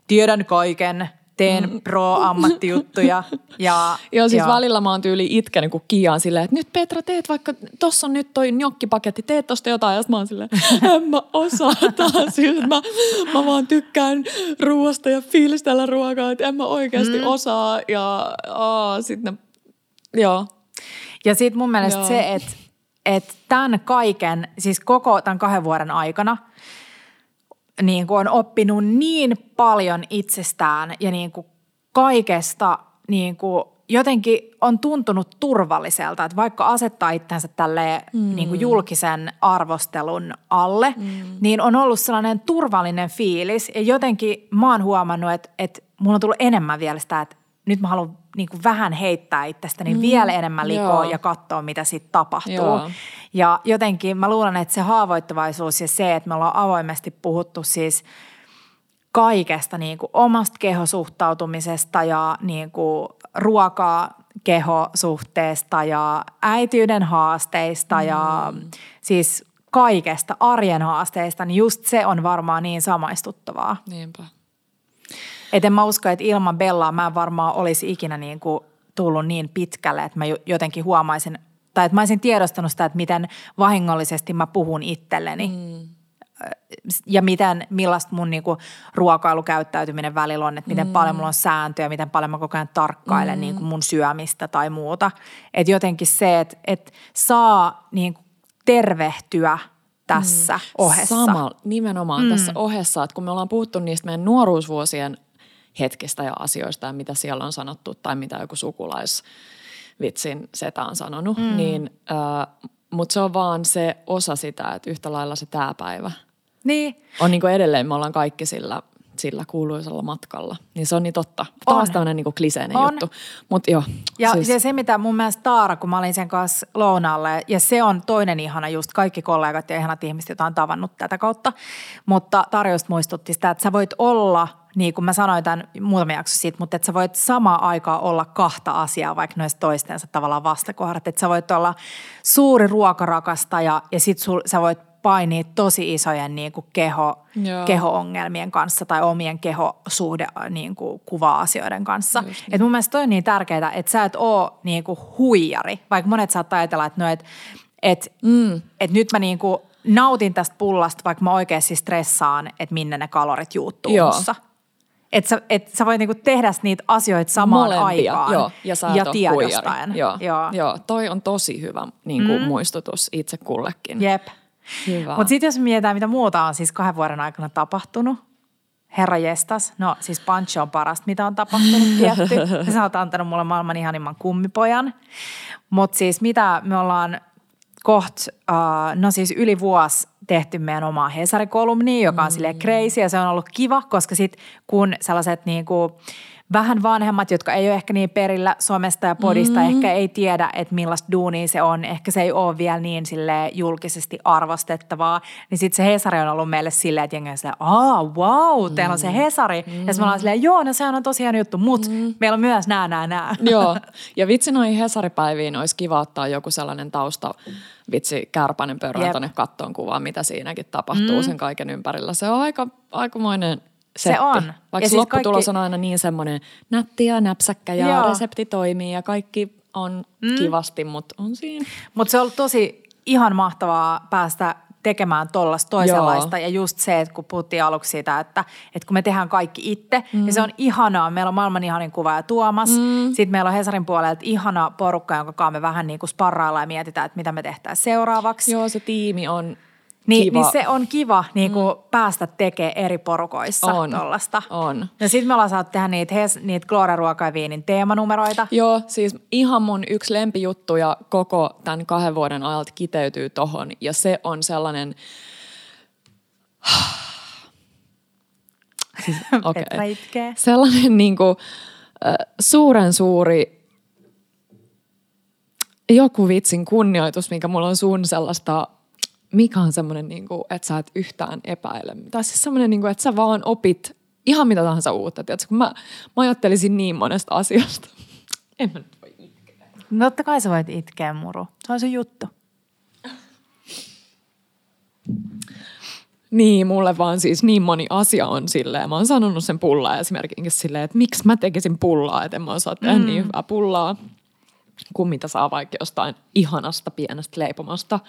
tiedän kaiken, teen mm. pro-ammattijuttuja. Ja, joo, siis joo. välillä mä oon tyyli itkenyt kun Kiaan silleen, että nyt Petra teet vaikka, tossa on nyt toi njokkipaketti, teet tosta jotain. Ja mä oon silleen, en mä osaa taas. Siis mä, mä vaan tykkään ruoasta ja fiilistellä ruokaa, että en mä oikeasti mm. osaa. Ja sitten Joo. Ja sitten mun mielestä Joo. se, että et tämän kaiken, siis koko tämän kahden vuoden aikana, niin kuin on oppinut niin paljon itsestään ja niin kuin kaikesta niin kuin jotenkin on tuntunut turvalliselta, että vaikka asettaa itsensä tälle mm. niin kuin julkisen arvostelun alle, mm. niin on ollut sellainen turvallinen fiilis ja jotenkin mä oon huomannut, että, että mulla on tullut enemmän vielä sitä, että nyt mä haluan niin kuin vähän heittää itsestäni mm. vielä enemmän likoa ja katsoa, mitä sitten tapahtuu. Joo. Ja jotenkin mä luulen, että se haavoittuvaisuus ja se, että me ollaan avoimesti puhuttu siis kaikesta niin kuin omasta kehosuhtautumisesta ja niin kuin ruokaa kehosuhteesta ja äitiyden haasteista mm. ja siis kaikesta arjen haasteista, niin just se on varmaan niin samaistuttavaa. Niinpä. Et en mä usko, että ilman Bellaa mä en varmaan olisi ikinä niin kuin tullut niin pitkälle, että mä jotenkin huomaisin, tai että mä olisin tiedostanut sitä, että miten vahingollisesti mä puhun itselleni. Mm. Ja miten, millaista mun niinku ruokailukäyttäytyminen välillä on, että miten mm. paljon mulla on sääntöjä, miten paljon mä koko ajan tarkkailen mm. niinku mun syömistä tai muuta. Että jotenkin se, että et saa niinku tervehtyä tässä mm. ohessa. Sama, nimenomaan mm. tässä ohessa, että kun me ollaan puhuttu niistä meidän nuoruusvuosien hetkistä ja asioista ja mitä siellä on sanottu tai mitä joku sukulaisvitsin setä on sanonut, mm. niin äh, mutta se on vaan se osa sitä, että yhtä lailla se tämä päivä niin. on niin kuin edelleen, me ollaan kaikki sillä sillä kuuluisella matkalla. Niin se on niin totta. Taas tämmöinen niin kliseinen on. juttu. Mut joo, ja siis. se, mitä mun mielestä Taara, kun mä olin sen kanssa lounaalle, ja se on toinen ihana just kaikki kollegat ja ihanat ihmiset, joita on tavannut tätä kautta. Mutta Taara just muistutti sitä, että sä voit olla – niin kuin mä sanoin tämän muutama jakso siitä, mutta että sä voit samaan aikaan olla kahta asiaa, vaikka noista toistensa tavallaan vastakohdat. Että sä voit olla suuri ruokarakastaja ja sit sul, sä voit painia tosi isojen niin kuin keho, keho-ongelmien kanssa tai omien kehosuhde niin kuin kuva-asioiden kanssa. Niin. Et mun mielestä toi on niin tärkeää, että sä et ole niin kuin huijari, vaikka monet saattaa ajatella, että no, et, et, mm. et nyt mä niin kuin nautin tästä pullasta, vaikka mä oikeasti stressaan, että minne ne kalorit juuttuu Joo. mussa. Että sä, et sä voit niinku tehdä niitä asioita samaan Molempia, aikaan joo, ja, ja tiedostaen. Joo, joo. joo, toi on tosi hyvä niinku, mm. muistutus itse kullekin. Jep. Mutta sitten jos mietitään, mitä muuta on siis kahden vuoden aikana tapahtunut, Herra jestas, no siis Pancho on parasta, mitä on tapahtunut tietty. Sä oot antanut mulle maailman ihanimman kummipojan. Mutta siis mitä me ollaan koht, uh, no siis yli vuosi tehty meidän omaa Hesari-kolumnia, joka on mm. silleen crazy ja se on ollut kiva, koska sitten kun sellaiset niinku, vähän vanhemmat, jotka ei ole ehkä niin perillä somesta ja podista, mm. ehkä ei tiedä, että millaista duunia se on, ehkä se ei ole vielä niin sille julkisesti arvostettavaa, niin sitten se Hesari on ollut meille silleen, että jengi on silleen, aa, wow, teillä on se mm. Hesari. Mm. Ja sitten me ollaan silleen, joo, no se on tosi hieno juttu, mutta mm. meillä on myös nää, nää, nää. Joo, ja vitsi noihin Hesaripäiviin olisi kiva ottaa joku sellainen tausta, vitsi kärpänen pörrän tuonne kattoon kuvaan, mitä siinäkin tapahtuu mm. sen kaiken ympärillä. Se on aika, aikamoinen setti. Se on. Vaikka ja siis lopputulos kaikki... on aina niin semmoinen nätti ja näpsäkkä ja Joo. resepti toimii ja kaikki on mm. kivasti, mutta on siinä. Mutta se on ollut tosi ihan mahtavaa päästä tekemään tuollaista toisenlaista. Joo. Ja just se, että kun puhuttiin aluksi siitä, että, että kun me tehdään kaikki itse, mm. niin se on ihanaa. Meillä on maailman ihanin kuva ja Tuomas. Mm. Sitten meillä on Hesarin puolelta ihana porukka, jonka kanssa me vähän niin kuin sparraillaan ja mietitään, että mitä me tehtäisiin seuraavaksi. Joo, se tiimi on niin, niin se on kiva niin kuin mm. päästä tekemään eri porukoissa on, tollasta. On. Ja sitten me ollaan saatu tehdä niitä, niitä Gloria Ruoka ja Viinin teemanumeroita. Joo, siis ihan mun yksi lempijuttuja koko tämän kahden vuoden ajalta kiteytyy tohon. Ja se on sellainen... siis, okay. Sellainen niin kuin, suuren suuri joku vitsin kunnioitus, mikä mulla on sun sellaista mikä on semmoinen, niin kuin, että sä et yhtään epäile. Tai siis semmoinen, niin kuin, että sä vaan opit ihan mitä tahansa uutta. Tiedätkö? Kun mä, mä ajattelisin niin monesta asiasta. En mä nyt voi itkeä. No totta kai sä voit itkeä, Muru. Se on se juttu. Niin, mulle vaan siis niin moni asia on silleen. Mä oon sanonut sen pullaa esimerkiksi silleen, että miksi mä tekisin pullaa, että en mä osaa tehdä mm. niin hyvää pullaa kuin mitä saa vaikka jostain ihanasta pienestä leipomasta.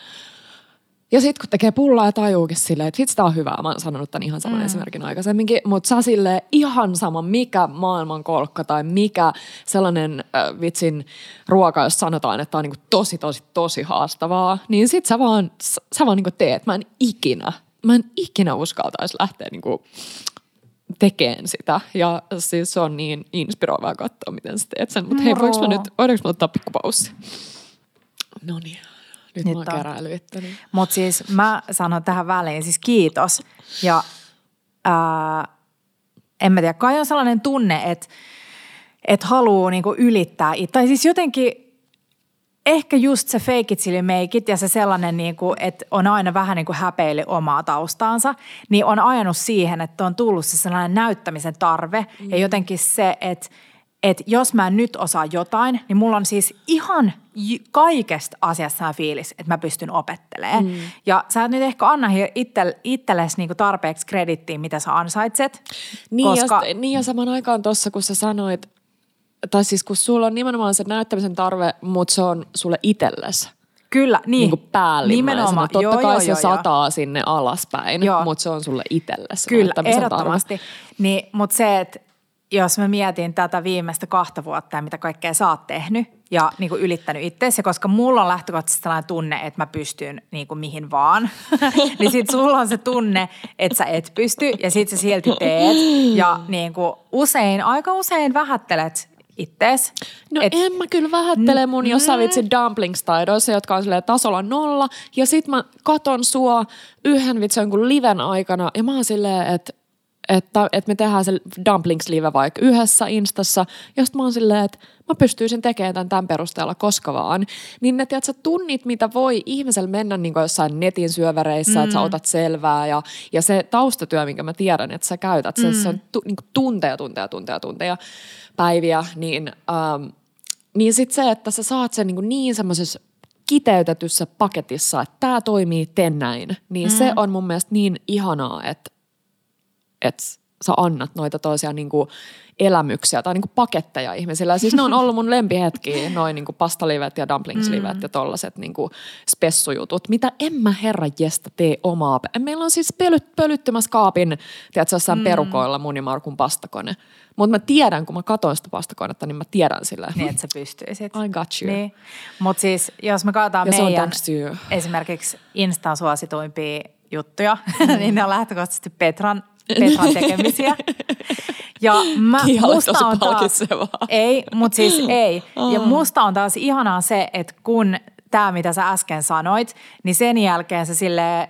Ja sitten kun tekee pullaa ja tajuukin silleen, että vitsi tää on hyvää. Mä oon sanonut tämän ihan saman mm. esimerkin aikaisemminkin. Mutta sä silleen ihan sama mikä maailmankolkka tai mikä sellainen äh, vitsin ruoka, jos sanotaan, että on niinku tosi tosi tosi haastavaa. Niin sit sä vaan, sä vaan niinku teet. Mä en ikinä, mä en ikinä uskaltaisi lähteä niinku tekeen sitä. Ja siis se on niin inspiroivaa katsoa, miten sä teet sen. Mutta hei, voinko mä nyt, voidaanko mä ottaa pikkupaussi? No niin. Nyt, Nyt mä oon Mutta siis mä sanon tähän väliin siis kiitos. Ja ää, en mä tiedä, kai on sellainen tunne, että että haluaa niinku ylittää. Tai siis jotenkin ehkä just se fake it till make it ja se sellainen, niin kuin, että on aina vähän niin kuin häpeili omaa taustaansa, niin on ajanut siihen, että on tullut se sellainen näyttämisen tarve mm. ja jotenkin se, että että jos mä nyt osaa jotain, niin mulla on siis ihan kaikesta asiasta fiilis, että mä pystyn opettelemaan. Mm. Ja sä et nyt ehkä anna itse, itsellesi niinku tarpeeksi kredittiä, mitä sä ansaitset. Niin, koska... ja, niin ja saman aikaan tuossa, kun sä sanoit, tai siis kun sulla on nimenomaan se näyttämisen tarve, mutta se on sulle itsellesi. Kyllä, niin. niin kuin päällimmäisenä. Totta joo, kai joo, se joo, sataa joo. sinne alaspäin, joo. mutta se on sulle itsellesi. Kyllä, ehdottomasti. Niin, mutta se, että jos mä mietin tätä viimeistä kahta vuotta ja mitä kaikkea sä oot tehnyt ja niin kuin ylittänyt itseäsi, koska mulla on lähtökohtaisesti sellainen tunne, että mä pystyn niin kuin mihin vaan, niin sit sulla on se tunne, että sä et pysty ja sit sä silti teet ja niin kuin usein, aika usein vähättelet ittees. No et, en mä kyllä vähättele mun mm, jossain vitsi dumplings-taidoissa, jotka on silleen tasolla nolla. Ja sit mä katon sua yhden vitsi jonkun liven aikana ja mä oon silleen, että että, että me tehdään se dumplings-live vaikka yhdessä instassa, ja sitten mä oon silleen, että mä pystyisin tekemään tämän, tämän perusteella koska vaan. Niin ne tiedätkö, tunnit, mitä voi ihmisellä mennä niin jossain netin syöväreissä, mm. että sä mm. otat selvää, ja, ja se taustatyö, minkä mä tiedän, että sä käytät, se, mm. se on tu, niin tunteja, tunteja, tunteja, tunteja, päiviä, niin, ähm, niin sitten se, että sä saat sen niin, niin semmoisessa kiteytetyssä paketissa, että tämä toimii, ten näin, niin mm. se on mun mielestä niin ihanaa, että että sä annat noita toisia niin kuin elämyksiä tai niin kuin paketteja ihmisille. siis ne on ollut mun lempihetkiä, noin niin kuin pastalivet ja dumplingslivet mm. ja tollaset niin kuin spessujutut, mitä en mä herra jestä tee omaa. Meillä on siis pölyt, pölyttymässä kaapin, tiedätkö, jossain mm. perukoilla mun ja Markun pastakone. Mutta mä tiedän, kun mä katson sitä pastakonetta, niin mä tiedän sillä. Niin, että sä pystyisit. I got you. Niin. Mutta siis, jos me katsotaan ja meidän esimerkiksi Instan suosituimpia juttuja, mm. niin ne on lähtökohtaisesti Petran Petran tekemisiä. Ja mä, musta on taas, ei, mutta siis ei. Ja musta on taas ihanaa se, että kun tämä, mitä sä äsken sanoit, niin sen jälkeen sä sille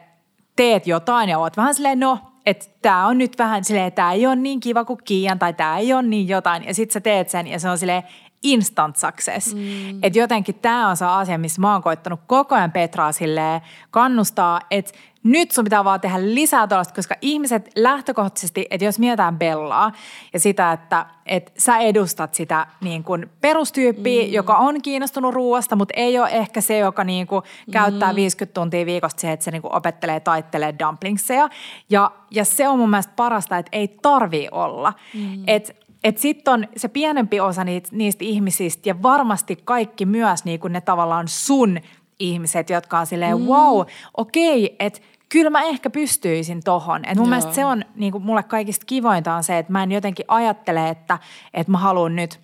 teet jotain ja oot vähän silleen, no, että tämä on nyt vähän silleen, tämä ei ole niin kiva kuin Kiian tai tämä ei ole niin jotain. Ja sit sä teet sen ja se on silleen instant success. Mm. Että jotenkin tämä on se asia, missä mä oon koittanut koko ajan Petraa silleen kannustaa, että nyt sun pitää vaan tehdä lisää tuollaista, koska ihmiset lähtökohtaisesti, että jos mietitään Bellaa ja sitä, että, että sä edustat sitä niin kuin perustyyppiä, mm. joka on kiinnostunut ruoasta, mutta ei ole ehkä se, joka niin kuin käyttää mm. 50 tuntia viikosta siihen, että se niin kuin opettelee, taittelee dumplingseja. Ja, ja se on mun mielestä parasta, että ei tarvii olla. Mm. Että että sitten on se pienempi osa niitä, niistä ihmisistä ja varmasti kaikki myös niin kuin ne tavallaan sun ihmiset, jotka on silleen, mm. wow, okei, okay, että kyllä mä ehkä pystyisin tohon. Et mun Joo. mielestä se on niin kuin mulle kaikista kivointa on se, että mä en jotenkin ajattele, että, että mä haluan nyt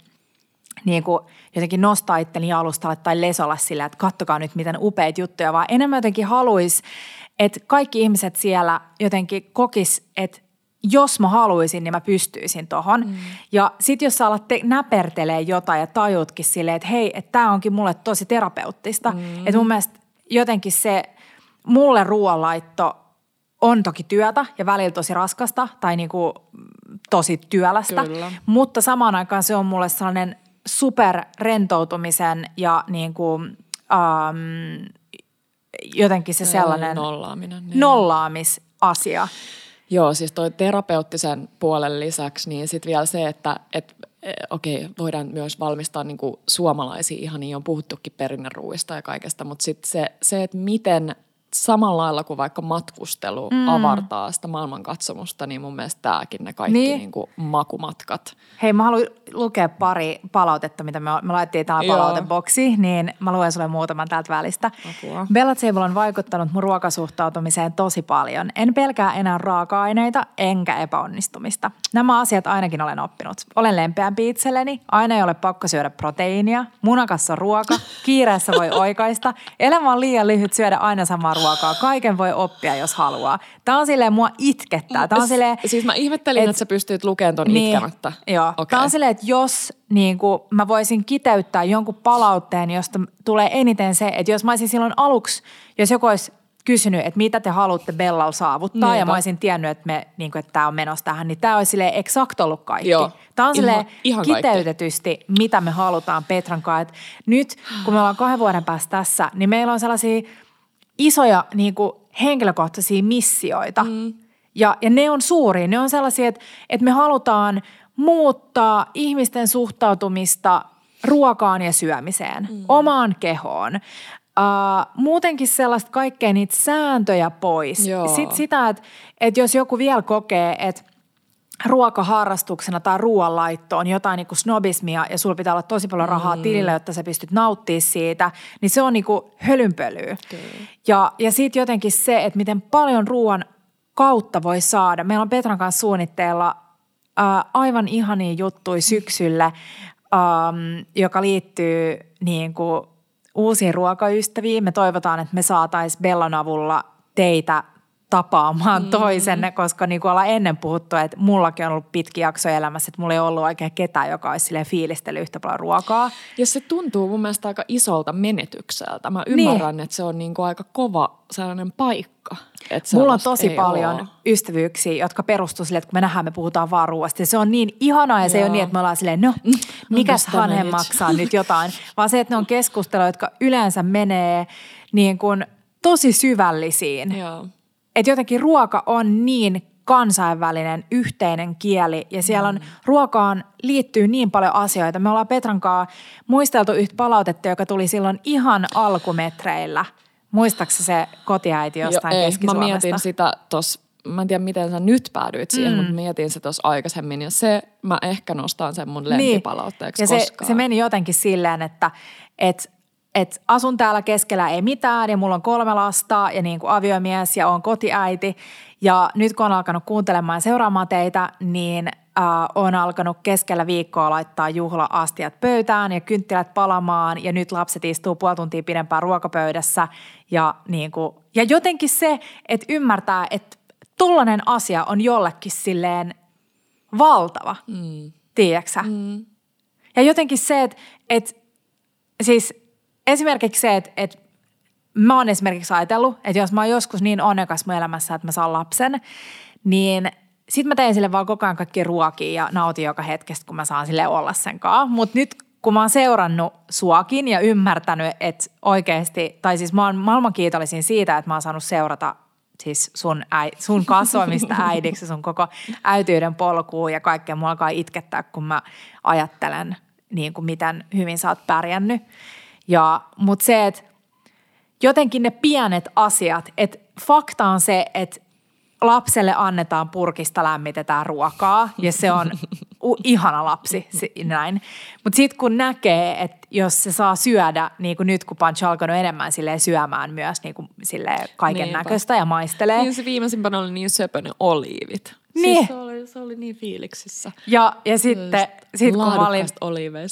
niin kuin jotenkin nostaa itteni alustalle tai lesolla sillä, että kattokaa nyt miten upeita juttuja, vaan enemmän jotenkin haluaisi, että kaikki ihmiset siellä jotenkin kokis, että jos mä haluaisin, niin mä pystyisin tohon. Mm. Ja sit jos sä alat te- näpertelee jotain ja tajutkin silleen, että hei, että tää onkin mulle tosi terapeuttista. Mm. Että mun mielestä jotenkin se mulle ruoanlaitto on toki työtä ja välillä tosi raskasta tai niinku tosi työlästä, Kyllä. mutta samaan aikaan se on mulle sellainen super rentoutumisen ja niinku, um, jotenkin se sellainen nollaaminen, niin. nollaamisasia. Joo, siis toi terapeuttisen puolen lisäksi, niin sitten vielä se, että et, e, okei, voidaan myös valmistaa niinku suomalaisia, ihan niin on puhuttukin perinneruuista ja kaikesta, mutta sitten se, se, että miten samalla lailla kuin vaikka matkustelu mm. avartaa sitä maailmankatsomusta, niin mun mielestä tämäkin ne kaikki niin. Niin kuin makumatkat. Hei, mä haluan lukea pari palautetta, mitä me, me laitettiin täällä palauteboksi, niin mä luen sulle muutaman täältä välistä. Apua. Bella Table on vaikuttanut mun ruokasuhtautumiseen tosi paljon. En pelkää enää raaka-aineita enkä epäonnistumista. Nämä asiat ainakin olen oppinut. Olen lempeämpi itselleni, aina ei ole pakko syödä proteiinia, munakassa ruoka, kiireessä voi oikaista, elämä on liian lyhyt syödä aina samaa ruokaa. Kaiken voi oppia, jos haluaa. Tämä on silleen, mua itkettää. Tämä on silleen, siis mä ihmettelin, et, että sä pystyt lukemaan ton niin, itkemättä. Joo. Okay. Tämä on silleen, että jos niin kuin, mä voisin kiteyttää jonkun palautteen, josta tulee eniten se, että jos mä olisin silloin aluksi, jos joku olisi kysynyt, että mitä te haluatte Bellalla saavuttaa, Niinpä. ja mä olisin tiennyt, että, me, niin kuin, että tämä on menossa tähän, niin tämä olisi silleen exakt ollut kaikki. Joo. Tämä on ihan, ihan kiteytetysti, kaikki. mitä me halutaan Petran kanssa. Että nyt, kun me ollaan kahden vuoden päästä tässä, niin meillä on sellaisia isoja niin kuin henkilökohtaisia missioita. Mm. Ja, ja ne on suuria. Ne on sellaisia, että, että me halutaan muuttaa ihmisten suhtautumista ruokaan ja syömiseen, mm. omaan kehoon. Uh, muutenkin sellaista kaikkea niitä sääntöjä pois. Sitten sitä, että, että jos joku vielä kokee, että ruokaharrastuksena tai ruoanlaitto on jotain niin kuin snobismia ja sulla pitää olla tosi paljon rahaa mm. tilille, jotta sä pystyt nauttimaan siitä, niin se on niin kuin hölynpölyä. Okay. Ja, ja sitten jotenkin se, että miten paljon ruoan kautta voi saada. Meillä on Petran kanssa suunnitteilla ää, aivan ihania juttuja syksyllä, äm, joka liittyy niin kuin uusiin ruokaystäviin. Me toivotaan, että me saataisiin Bellan avulla teitä tapaamaan mm. toisenne, koska niin kuin ollaan ennen puhuttu, että mullakin on ollut pitki jakso elämässä, että mulla ei ollut oikein ketään, joka olisi silleen fiilistely yhtä paljon ruokaa. Ja se tuntuu mun mielestä aika isolta menetykseltä. Mä ymmärrän, niin. että se on niin kuin aika kova sellainen paikka. Että mulla on tosi paljon ole. ystävyyksiä, jotka perustuu sille, että kun me nähdään, me puhutaan vaan ruoasta. Se on niin ihanaa ja Joo. se ei ole niin, että me ollaan silleen, no, mm, no mikäs hanhen maksaa nyt jotain. Vaan se, että ne on keskusteluja, jotka yleensä menee niin kuin tosi syvällisiin. Joo että jotenkin ruoka on niin kansainvälinen yhteinen kieli ja siellä on, mm. ruokaan liittyy niin paljon asioita. Me ollaan Petran kanssa muisteltu yhtä palautetta, joka tuli silloin ihan alkumetreillä. Muistaaksä se kotiäiti jostain Joo, ei, Mä mietin sitä tuossa, mä en tiedä miten sä nyt päädyit siihen, mm. mutta mietin se tuossa aikaisemmin ja se mä ehkä nostan sen mun niin. lempipalautteeksi niin. ja se, se meni jotenkin silleen, että, että että asun täällä keskellä ei mitään ja mulla on kolme lasta ja niin kuin aviomies ja on kotiäiti. Ja nyt kun on alkanut kuuntelemaan ja seuraamaan teitä, niin äh, on alkanut keskellä viikkoa laittaa juhla-astiat pöytään ja kynttilät palamaan ja nyt lapset istuu puoli tuntia pidempään ruokapöydässä. Ja, niin kuin, ja jotenkin se, että ymmärtää, että tollainen asia on jollekin silleen valtava, mm. tiedäksä? Mm. Ja jotenkin se, että, että siis – esimerkiksi se, että, että mä oon esimerkiksi ajatellut, että jos mä oon joskus niin onnekas mun elämässä, että mä saan lapsen, niin sit mä teen sille vaan koko ajan kaikki ruokia ja nautin joka hetkestä, kun mä saan sille olla sen kanssa. Mutta nyt kun mä oon seurannut suakin ja ymmärtänyt, että oikeasti, tai siis mä oon maailman kiitollisin siitä, että mä oon saanut seurata siis sun, äi, sun kasvamista äidiksi, sun koko äityyden polkuun ja kaikkea. Mua alkaa itkettää, kun mä ajattelen, niin kuin miten hyvin sä oot pärjännyt. Ja, mutta se, että jotenkin ne pienet asiat, että fakta on se, että lapselle annetaan purkista, lämmitetään ruokaa ja se on ihana lapsi näin. Mutta sitten kun näkee, että jos se saa syödä, niin kuin nyt kun Punch on alkanut enemmän silleen syömään myös niin kuin silleen kaiken Niinpä. näköistä ja maistelee. Niin se viimeisimpänä oli niin söpönen oliivit. Niin. Siis se, oli, se oli niin fiiliksissä. Ja, ja sitten sit kun, mä olin,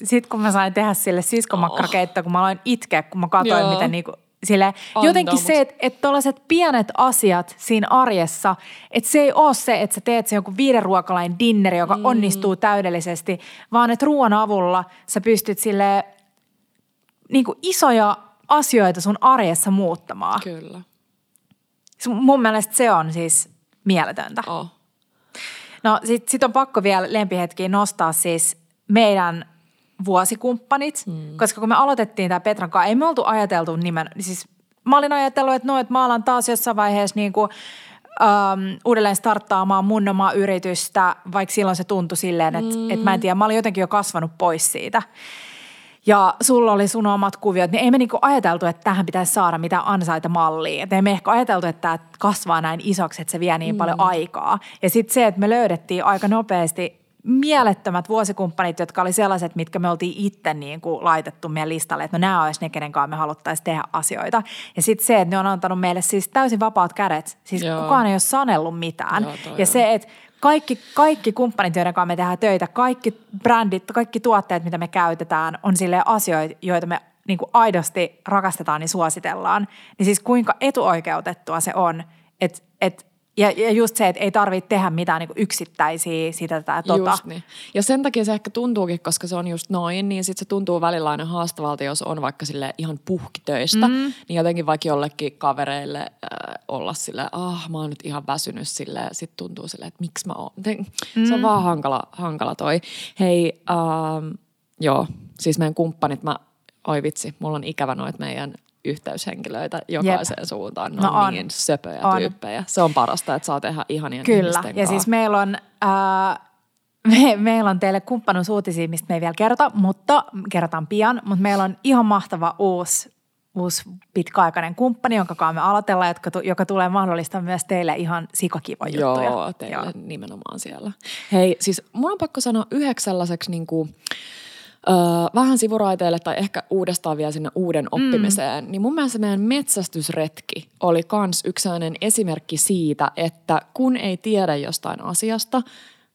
sit kun mä sain tehdä sille siskomakkarakeitto, oh. kun mä aloin itkeä, kun mä katsoin, Joo. miten niinku, sille, jotenkin se, että et tällaiset pienet asiat siinä arjessa, että se ei ole se, että sä teet se joku viiden ruokalain dinneri, joka mm. onnistuu täydellisesti, vaan että ruoan avulla sä pystyt sille niin isoja asioita sun arjessa muuttamaan. Kyllä. Mun mielestä se on siis mieletöntä. Oh. No sit, sit on pakko vielä lempihetkiä nostaa siis meidän vuosikumppanit, mm. koska kun me aloitettiin tämä Petran kanssa, ei me oltu ajateltu nimen, siis mä olin ajatellut, että no, että mä alan taas jossain vaiheessa niin kuin, um, uudelleen starttaamaan mun omaa yritystä, vaikka silloin se tuntui silleen, että, mm. että mä en tiedä, mä olin jotenkin jo kasvanut pois siitä ja sulla oli sun omat kuviot, niin ei me niinku ajateltu, että tähän pitäisi saada mitään ansaita mallia. Et ei me ehkä ajateltu, että tämä kasvaa näin isoksi, että se vie niin mm. paljon aikaa. Ja sitten se, että me löydettiin aika nopeasti mielettömät vuosikumppanit, jotka oli sellaiset, mitkä me oltiin itse niin kuin laitettu meidän listalle, että no nämä olisi ne, kenen kanssa me haluttaisiin tehdä asioita. Ja sitten se, että ne on antanut meille siis täysin vapaat kädet. Siis Joo. kukaan ei ole sanellut mitään. Joo, ja se, että kaikki, kaikki kumppanit, joiden kanssa me tehdään töitä, kaikki brändit, kaikki tuotteet, mitä me käytetään, on sille asioita, joita me niin kuin aidosti rakastetaan ja suositellaan. Niin siis kuinka etuoikeutettua se on, että et, Ja, ja just se, että ei tarvitse tehdä mitään niin yksittäisiä sitä tai tota. Just niin. Ja sen takia se ehkä tuntuukin, koska se on just noin, niin sitten se tuntuu välillä aina haastavalta, jos on vaikka sille ihan puhkitöistä, mm. niin jotenkin vaikka jollekin kavereille äh, olla sille, ah mä oon nyt ihan väsynyt sille, sitten tuntuu sille, että miksi mä oon. Se on mm. vaan hankala, hankala toi. Hei, ähm, joo, siis meidän kumppanit, mä, oi vitsi, mulla on ikävä noit meidän yhteyshenkilöitä jokaiseen Jep. suuntaan. Ne no on, on niin söpöjä on. tyyppejä. Se on parasta, että saa tehdä ihania Kyllä, ja siis meillä on... Äh, me, meillä on teille kumppanuusuutisia, mistä me ei vielä kerrota, mutta kerrotaan pian. Mutta meillä on ihan mahtava uusi, uusi pitkäaikainen kumppani, jonka kanssa me aloitellaan, joka, joka tulee mahdollistamaan myös teille ihan sikakiva juttuja. Joo, teille Joo. nimenomaan siellä. Hei, siis mun on pakko sanoa yhdeksi sellaiseksi niin kuin – öö, vähän sivuraiteille tai ehkä uudestaan vielä sinne uuden oppimiseen, mm. niin mun mielestä meidän metsästysretki oli kans yksi esimerkki siitä, että kun ei tiedä jostain asiasta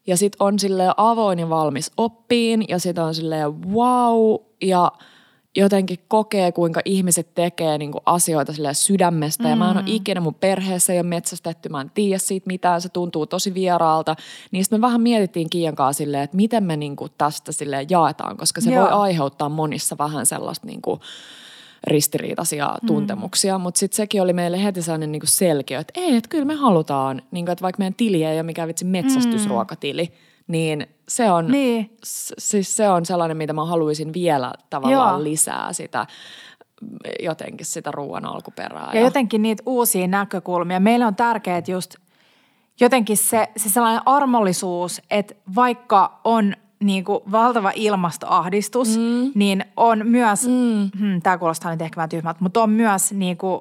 ja sit on sille avoin ja valmis oppiin ja sit on silleen wow ja – jotenkin kokee, kuinka ihmiset tekee niin kuin asioita sydämestä. Mm. Ja mä en ole mm. ikinä mun perheessä ei ole metsästetty, mä en tiedä siitä mitään, se tuntuu tosi vieraalta. Niin sitten me vähän mietittiin Kiian kanssa silleen, että miten me niin kuin tästä silleen jaetaan, koska se Joo. voi aiheuttaa monissa vähän sellaista niin kuin ristiriitaisia mm. tuntemuksia, mutta sitten sekin oli meille heti sellainen niin selkeä, että ei, että kyllä me halutaan, niin kuin, että vaikka meidän tili ei ole mikään vitsi metsästysruokatili, mm niin se on, niin. S- siis se on sellainen, mitä mä haluaisin vielä tavallaan Joo. lisää sitä jotenkin sitä ruoan alkuperää. Ja, ja jotenkin niitä uusia näkökulmia. Meille on tärkeää että just jotenkin se, se sellainen armollisuus, että vaikka on niin kuin valtava ilmastoahdistus, mm. niin on myös, mm. hmm, tämä kuulostaa nyt ehkä vähän tyhmältä, mutta on myös niin kuin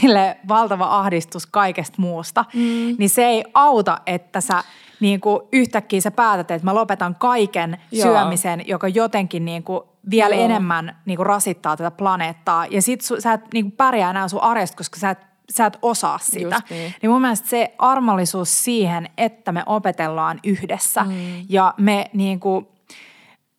sille valtava ahdistus kaikesta muusta, mm. niin se ei auta, että sä niin kuin yhtäkkiä sä päätät, että mä lopetan kaiken Joo. syömisen, joka jotenkin niin kuin vielä Joo. enemmän niin kuin rasittaa tätä planeettaa. Ja sit su, sä et niin kuin pärjää enää sun arjesta, koska sä et, sä et osaa sitä. niin. niin mun mielestä se armollisuus siihen, että me opetellaan yhdessä mm. ja me niin kuin,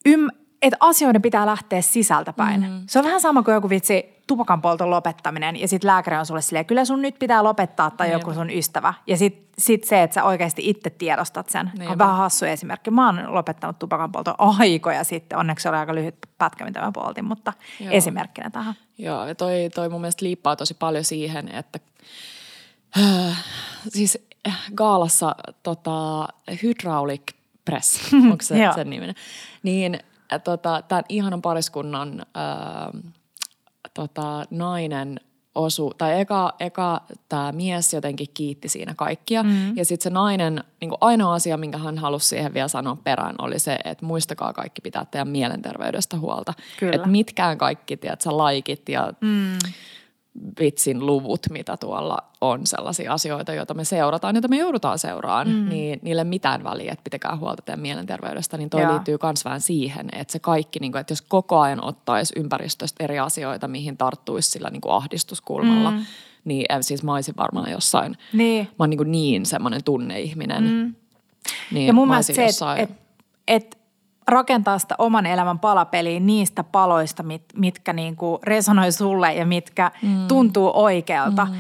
ym, että asioiden pitää lähteä sisältäpäin. Mm. Se on vähän sama kuin joku vitsi tupakan polton lopettaminen ja sitten lääkäri on sulle silleen, kyllä sun nyt pitää lopettaa tai Niinpä. joku sun ystävä. Ja sitten sit se, että sä oikeasti itse tiedostat sen, Niinpä. on vähän hassu esimerkki. Mä oon lopettanut tupakan polton aikoja sitten, onneksi oli aika lyhyt pätkä, mitä mä poltin, mutta Joo. esimerkkinä tähän. Joo, ja toi, toi mun mielestä liippaa tosi paljon siihen, että äh, siis äh, Gaalassa tota, hydraulic press, onko se sen niminen, niin äh, tota, tämän ihanan pariskunnan äh, tota, nainen osu, tai eka, eka tämä mies jotenkin kiitti siinä kaikkia. Mm. Ja sitten se nainen, niin ainoa asia, minkä hän halusi siihen vielä sanoa perään, oli se, että muistakaa kaikki pitää teidän mielenterveydestä huolta. Että mitkään kaikki, tiedätkö, laikit ja mm vitsin luvut, mitä tuolla on sellaisia asioita, joita me seurataan, joita me joudutaan seuraan, mm. niin niille mitään väliä, että pitäkää huolta teidän mielenterveydestä, niin toi Joo. liittyy myös vähän siihen, että se kaikki, niin kuin, että jos koko ajan ottaisi ympäristöstä eri asioita, mihin tarttuisi sillä niin kuin ahdistuskulmalla, mm. niin siis mä olisin varmaan jossain, niin. mä oon niin, niin semmoinen tunneihminen. Mm. Niin ja mun mielestä se, että et, et rakentaa sitä oman elämän palapeliä niistä paloista, mit, mitkä niinku resonoi sulle ja mitkä mm. tuntuu oikealta. Mm.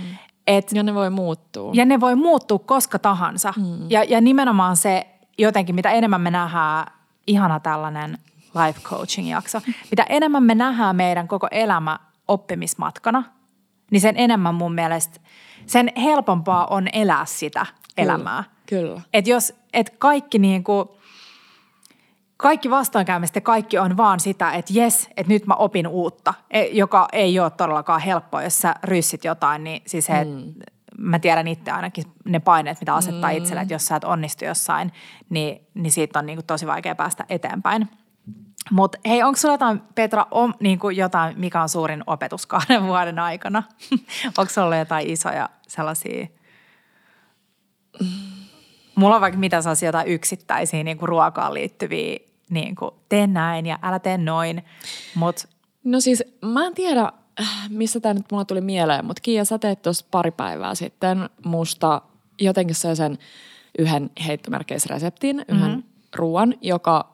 Et, ja ne voi muuttua. Ja ne voi muuttua koska tahansa. Mm. Ja, ja nimenomaan se jotenkin, mitä enemmän me nähdään, ihana tällainen life coaching jakso, mitä enemmän me nähdään meidän koko elämä oppimismatkana, niin sen enemmän mun mielestä, sen helpompaa on elää sitä elämää. Kyllä. kyllä. Et jos, et kaikki niin kuin – kaikki vastoinkäymistä, kaikki on vaan sitä, että jes, että nyt mä opin uutta, e, joka ei ole todellakaan helppoa, jos sä ryssit jotain, niin siis se, mm. mä tiedän itse ainakin ne paineet, mitä asettaa mm. itselle, että jos sä et onnistu jossain, niin, niin siitä on niin kuin tosi vaikea päästä eteenpäin. Mutta hei, onko sulla jotain, Petra, on, niin kuin jotain, mikä on suurin opetus kahden vuoden aikana? onko sulla jotain isoja sellaisia... Mulla on vaikka mitä sellaisia jotain yksittäisiä niin kuin ruokaan liittyviä niin kuin, tee näin ja älä tee noin. Mut. No siis mä en tiedä, missä tämä nyt mulla tuli mieleen, mutta Kiia, sä teet tuossa pari päivää sitten musta jotenkin sen yhden heittomerkkeisreseptin, mm-hmm. yhden ruoan, joka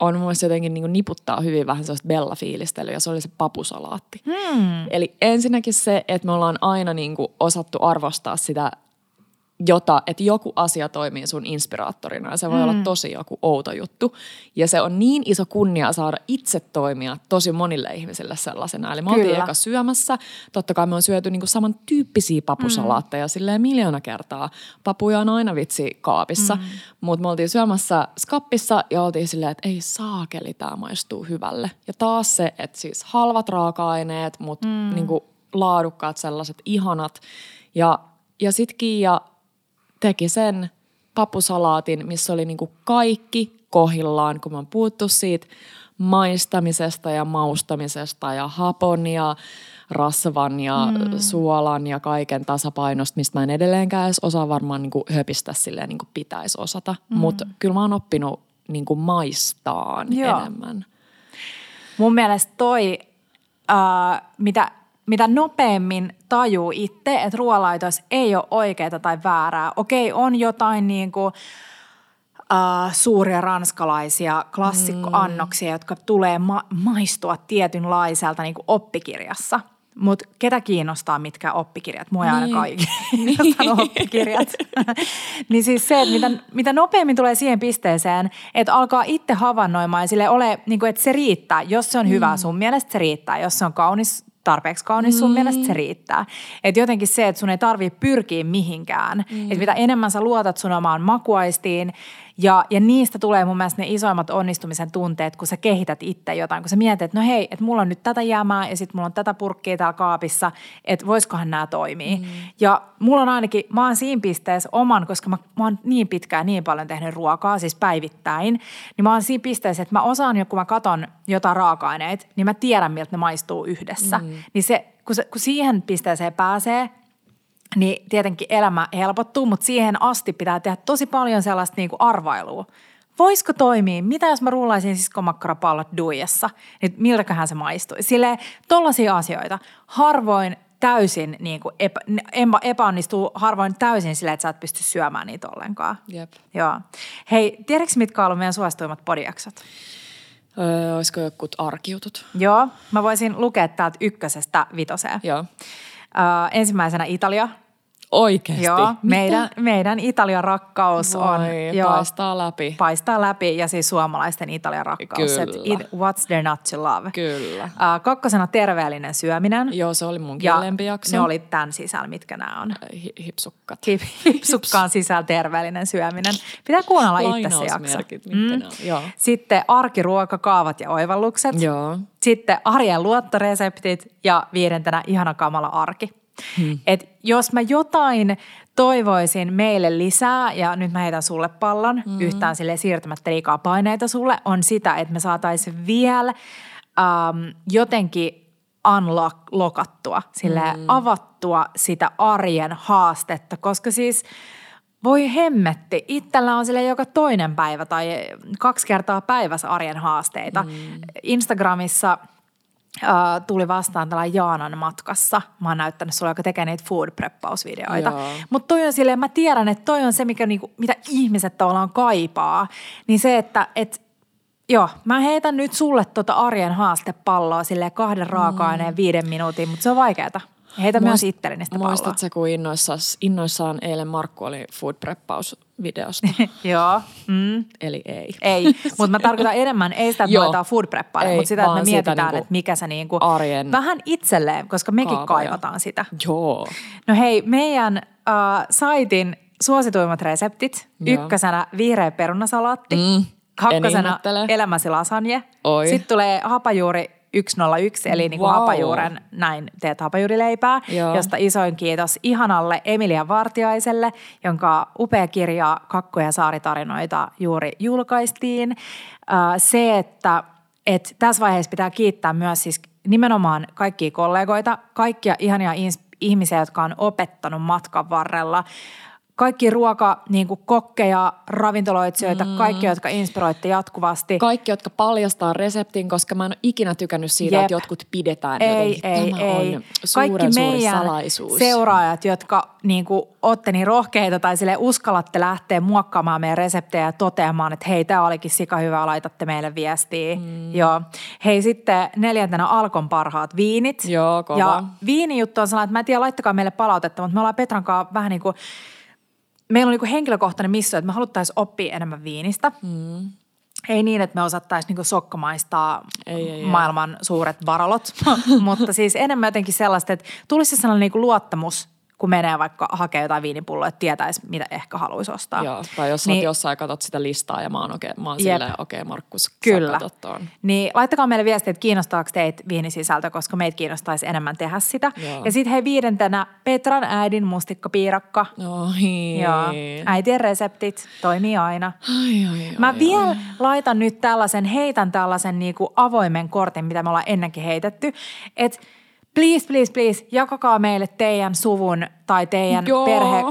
on mun mielestä jotenkin niin niputtaa hyvin vähän sellaista bella-fiilistelyä ja se oli se papusalaatti. Hmm. Eli ensinnäkin se, että me ollaan aina niin kuin osattu arvostaa sitä jota, että joku asia toimii sun inspiraattorina ja se voi mm. olla tosi joku outo juttu. Ja se on niin iso kunnia saada itse toimia tosi monille ihmisille sellaisena. Eli me Kyllä. oltiin eka syömässä, totta kai me on syöty niinku samantyyppisiä papusalaatteja mm. silleen miljoona kertaa. Papuja on aina vitsi kaapissa, mm. mutta me oltiin syömässä skappissa ja oltiin silleen, että ei saakeli, tämä maistuu hyvälle. Ja taas se, että siis halvat raaka-aineet, mutta mm. niinku laadukkaat sellaiset ihanat. Ja, ja sit Kiia teki sen papusalaatin, missä oli niinku kaikki kohillaan, kun mä oon puhuttu siitä maistamisesta ja maustamisesta ja hapon ja rasvan ja mm. suolan ja kaiken tasapainosta, mistä mä en edelleenkään edes osaa varmaan niinku höpistä silleen niin kuin pitäisi osata. Mm. Mutta kyllä mä oon oppinut niinku maistaan Joo. enemmän. Mun mielestä toi, äh, mitä mitä nopeammin tajuu itse, että ruoalaitos ei ole oikeaa tai väärää. Okei, on jotain niin kuin, uh, suuria ranskalaisia klassikkoannoksia, mm. jotka tulee ma- maistua tietynlaiselta niin kuin oppikirjassa. Mutta ketä kiinnostaa mitkä oppikirjat? Mua ei niin. ainakaan niin. oppikirjat. niin siis se, että mitä, mitä nopeammin tulee siihen pisteeseen, että alkaa itse havainnoimaan ja sille ole, niin kuin, että se riittää. Jos se on hyvä mm. sun mielestä, se riittää. Jos se on kaunis tarpeeksi kaunis, sun mm. mielestä se riittää. Että jotenkin se, että sun ei tarvii pyrkiä mihinkään. Mm. Että mitä enemmän sä luotat sun omaan makuaistiin ja, ja niistä tulee mun mielestä ne isoimmat onnistumisen tunteet, kun sä kehität itse jotain. Kun sä mietit, että no hei, että mulla on nyt tätä jäämää ja sitten mulla on tätä purkkia täällä kaapissa, että voisikohan nämä toimii. Mm. Ja mulla on ainakin, mä oon siinä pisteessä oman, koska mä, mä oon niin pitkään niin paljon tehnyt ruokaa, siis päivittäin, niin mä oon siinä pisteessä, että mä osaan jo, kun mä katon jotain raaka-aineita, niin mä tiedän, miltä ne maistuu yhdessä. Mm. Niin se, kun, se, kun siihen pisteeseen pääsee, niin tietenkin elämä helpottuu, mutta siihen asti pitää tehdä tosi paljon sellaista niin kuin arvailua. Voisiko toimia? Mitä jos mä rullaisin siskomakkarapallot duijassa? Niin miltäköhän se maistui? Sille tollaisia asioita. Harvoin täysin niin kuin epä, epäonnistuu harvoin täysin sille, että sä et pysty syömään niitä ollenkaan. Jep. Joo. Hei, tiedätkö mitkä on ollut meidän suosituimmat podiaksot? Öö, olisiko jokut arkiutut? Joo, mä voisin lukea täältä ykkösestä vitoseen. Joo. Öö, ensimmäisenä Italia, Oikeasti? Joo, meidän, meidän Italian rakkaus Voi, on... Joo, paistaa läpi. Paistaa läpi ja siis suomalaisten Italian rakkaus. Kyllä. It, what's there not to love? Kyllä. Uh, kakkosena terveellinen syöminen. Joo, se oli munkin ja ne oli tämän sisällä, mitkä nämä on. Hi- hipsukkat. Hip, hipsukkaan sisällä terveellinen syöminen. Pitää kuunnella itse se jakso. Mm. Joo. Sitten arkiruoka, kaavat ja oivallukset. Joo. Sitten arjen luottoreseptit ja viidentenä ihana kamala arki. Hmm. Et jos mä jotain toivoisin meille lisää, ja nyt mä heitän sulle pallon, hmm. yhtään sille siirtämättä liikaa paineita sulle, on sitä, että me saataisiin vielä ähm, jotenkin unlockattua, sille hmm. avattua sitä arjen haastetta, koska siis voi hemmetti, itsellä on sille joka toinen päivä tai kaksi kertaa päivässä arjen haasteita. Hmm. Instagramissa – Uh, tuli vastaan tällä Jaanan matkassa. Mä oon näyttänyt sulle, joka tekee niitä food preppausvideoita. Mutta toi on silleen, mä tiedän, että toi on se, mikä niinku, mitä ihmiset tavallaan kaipaa. Niin se, että et, joo, mä heitän nyt sulle tota arjen haastepalloa sille kahden raaka-aineen mm. viiden minuutin, mutta se on vaikeeta. Heitä Muist, myös itselleni sitä Muistatko, kun innoissaan, innoissaan eilen Markku oli food preppaus videosta. Joo. Mm. Eli ei. Ei, mutta mä tarkoitan enemmän, ei sitä, että laitetaan food preppaille, mutta sitä, että me mietitään, niinku että mikä se niinku, arjen vähän itselleen, koska mekin kaavoja. kaivataan sitä. Joo. No hei, meidän uh, saitin suosituimmat reseptit. Joo. Ykkösenä vihreä perunasalaatti. Mm. Kakkosena elämäsi lasagne. Oi. Sitten tulee hapajuuri 101, eli niin kuin wow. hapajuuren, näin teet hapajuurileipää, Joo. josta isoin kiitos ihanalle Emilia Vartiaiselle, jonka upea kirja Kakkoja saaritarinoita juuri julkaistiin. Se, että, että tässä vaiheessa pitää kiittää myös siis nimenomaan kaikkia kollegoita, kaikkia ihania ihmisiä, jotka on opettanut matkan varrella – kaikki ruoka, niin kuin kokkeja, ravintoloitsijoita, mm. kaikki, jotka inspiroitte jatkuvasti. Kaikki, jotka paljastaa reseptin, koska mä en ole ikinä tykännyt siitä, Jep. että jotkut pidetään ei, jotenkin. Ei, Tämä ei. on suuren kaikki meidän salaisuus. seuraajat, jotka niin kuin, olette niin rohkeita tai sille uskallatte lähteä muokkaamaan meidän reseptejä ja toteamaan, että hei, tämä olikin sika hyvä, laitatte meille viestiä. Mm. Joo. Hei, sitten neljäntenä Alkon parhaat viinit. Joo, kova. Ja viinijuttu on sellainen, että mä en tiedä, laittakaa meille palautetta, mutta me ollaan Petran kanssa vähän niin kuin – meillä on niinku henkilökohtainen missio, että me haluttaisiin oppia enemmän viinistä. Mm. Ei niin, että me osattaisiin niinku sokkamaistaa ei, ei, maailman ei. suuret varalot, mutta siis enemmän jotenkin sellaista, että tulisi sellainen niinku luottamus kun menee vaikka hakee jotain viinipulloa, että tietäisi, mitä ehkä haluaisi ostaa. Joo, tai jos niin, jossain katsot sitä listaa ja mä oon, okay, mä oon silleen, okei okay, Markus, Kyllä. Niin laittakaa meille viestiä, että kiinnostaako teitä viinisisältö, koska meitä kiinnostaisi enemmän tehdä sitä. Joo. Ja sitten hei viidentenä Petran äidin mustikkapiirakka. Oi. Joo. Äitien reseptit toimii aina. Ai, ai, ai, mä vielä ai. laitan nyt tällaisen, heitän tällaisen niinku avoimen kortin, mitä me ollaan ennenkin heitetty, että – please, please, please, jakakaa meille teidän suvun tai teidän Joo. perhe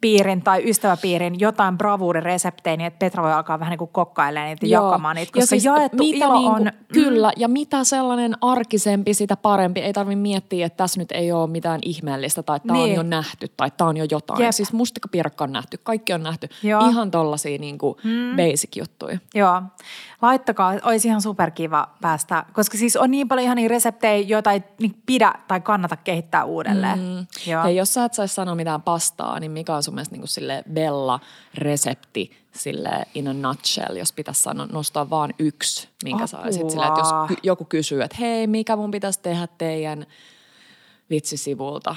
piirin tai ystäväpiirin jotain bravuurireseptejä, niin että Petra voi alkaa vähän niin kuin kokkailemaan niitä Joo. jakamaan niitä, koska ja siis jaettu mitä ilo niin kuin, on... Kyllä, ja mitä sellainen arkisempi, sitä parempi. Ei tarvitse miettiä, että tässä nyt ei ole mitään ihmeellistä tai tämä niin. on jo nähty tai tämä on jo jotain. Jep. Siis mustikkapiirakka on nähty, kaikki on nähty. Joo. Ihan tollaisia niin kuin hmm. basic juttuja. Joo, laittakaa, olisi ihan superkiva päästä, koska siis on niin paljon ihan niin reseptejä, joita ei niin pidä tai kannata kehittää uudelleen. Mm. Joo. Ja jos sä et saisi sanoa mitään pastaa, niin mikä on sun mielestä niin kuin sille Bella-resepti sille in a nutshell, jos pitäisi sanoa, nostaa vaan yksi, minkä Apua. saisit sille, että jos joku kysyy, että hei, mikä mun pitäisi tehdä teidän vitsisivulta,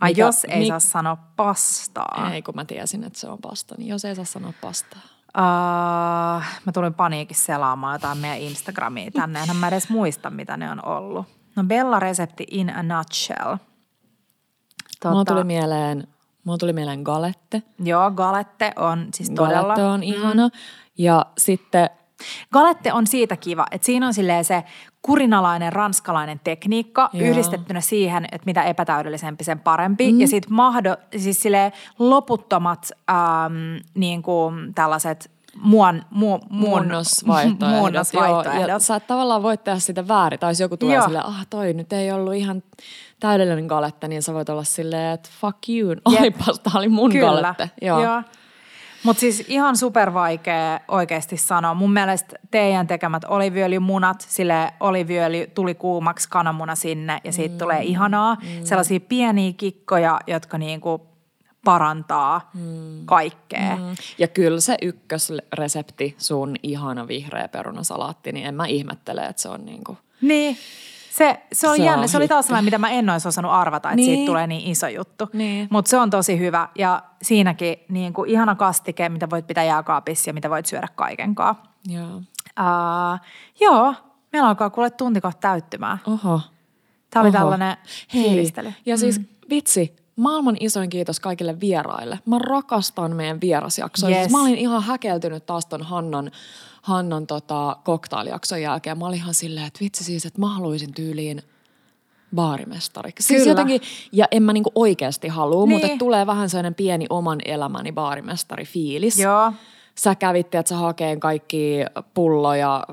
Ai mikä, jos ei mi- saa sanoa pastaa. Ei, kun mä tiesin, että se on pasta, niin jos ei saa sanoa pastaa. Uh, mä tulin paniikissa selaamaan jotain meidän Instagramia tänne. Enhän mä edes muista, mitä ne on ollut. No Bella-resepti in a nutshell. Tota, Mulla tuli mieleen, mulla tuli mieleen galette. Joo, galette on siis todella. Galette on mm. ihana. Ja sitten Galette on siitä kiva, että siinä on se kurinalainen ranskalainen tekniikka Joo. yhdistettynä siihen, että mitä epätäydellisempi sen parempi. Mm. Ja sitten mahdo, siis loputtomat ähm, niin kuin tällaiset muon, mu, muunnosvaihtoehdot. muunnosvaihtoehdot. Joo, ja sä et tavallaan voit tehdä sitä väärin. Tai jos joku tulee silleen, ah toi nyt ei ollut ihan täydellinen galette, niin sä voit olla silleen, että fuck you, olipas, tää oli mun Kyllä. galette. Joo. Joo. Mutta siis ihan super vaikea oikeasti sanoa. Mun mielestä teidän tekemät oliviöljymunat, sille oliviöljy tuli kuumaksi kananmuna sinne ja siitä mm. tulee ihanaa. Mm. Sellaisia pieniä kikkoja, jotka niinku parantaa mm. kaikkea. Mm. Ja kyllä se ykkösresepti, sun ihana vihreä perunasalaatti, niin en mä ihmettele, että se on niinku... Niin. Se, se oli se jännä. Se oli taas sellainen, mitä mä en olisi osannut arvata, että niin. siitä tulee niin iso juttu. Niin. Mutta se on tosi hyvä ja siinäkin niin kuin ihana kastike, mitä voit pitää jääkaapissa ja mitä voit syödä kaikenkaan. Joo. Uh, joo, meillä alkaa kuule tunti kohta täyttymään. Oho. Tämä oli Oho. tällainen Hei. Ja siis mm. vitsi, maailman isoin kiitos kaikille vieraille. Mä rakastan meidän vierasjaksoja. Yes. Siis mä olin ihan häkeltynyt taas ton Hannan Hannan tota, koktailijakson jälkeen. Mä olin ihan silleen, että vitsi siis, että mä haluaisin tyyliin baarimestariksi. Siis jotenkin, ja en mä niinku oikeasti halua, niin. mutta tulee vähän sellainen pieni oman elämäni baarimestari fiilis. Joo. Sä kävitte, että sä hakeen kaikki pulloja.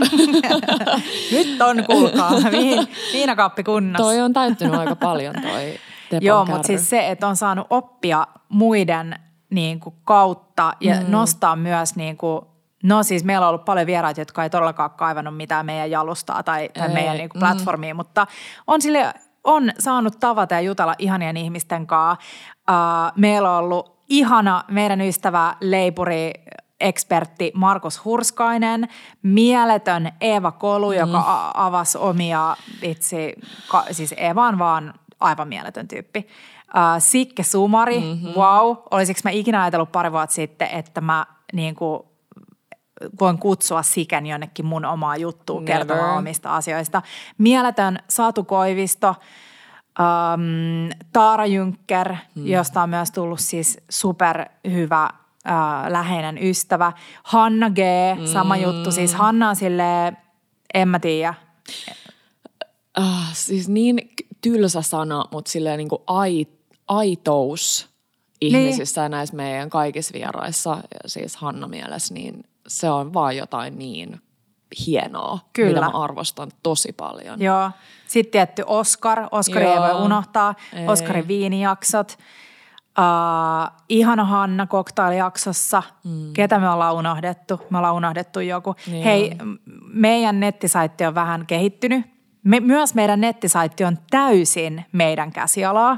Nyt on, kuulkaa, Viin, viinakaappi kunnossa. Toi on täyttynyt aika paljon toi Joo, mutta siis se, että on saanut oppia muiden niin kuin, kautta ja mm. nostaa myös niin kuin, No siis meillä on ollut paljon vieraita, jotka ei todellakaan kaivannut mitään meidän jalustaa tai, tai ei, meidän niin kuin platformia, mm. mutta on sille on saanut tavata ja jutella ihanien ihmisten kanssa. Uh, meillä on ollut ihana meidän ystävä leipuri ekspertti Markus Hurskainen, mieletön Eeva Kolu, mm. joka avasi omia itse, siis Eeva on vaan aivan mieletön tyyppi. Uh, Sikke Sumari, mm-hmm. wow, olisiko mä ikinä ajatellut pari vuotta sitten, että mä niin kuin voin kutsua Siken jonnekin mun omaa juttua Never. kertomaan omista asioista. Mieletön Satu Koivisto, um, Taara Jynkker, hmm. josta on myös tullut siis superhyvä uh, läheinen ystävä. Hanna G, sama juttu. Siis Hanna on silleen, en mä tiedä. Uh, siis niin tylsä sana, mutta silleen niin kuin ai, aitous ihmisissä niin. näissä meidän kaikissa vieraissa, siis Hanna mielessä, niin se on vaan jotain niin hienoa, Kyllä. mitä mä arvostan tosi paljon. Joo. Sitten tietty Oscar. Oscar ei voi unohtaa. Ei. Oscarin viinijaksot. Uh, ihana Hanna koktailijaksossa. Mm. Ketä me ollaan unohdettu? Me ollaan unohdettu joku. Joo. Hei, meidän nettisaitti on vähän kehittynyt. Me, myös meidän nettisaitti on täysin meidän käsialaa.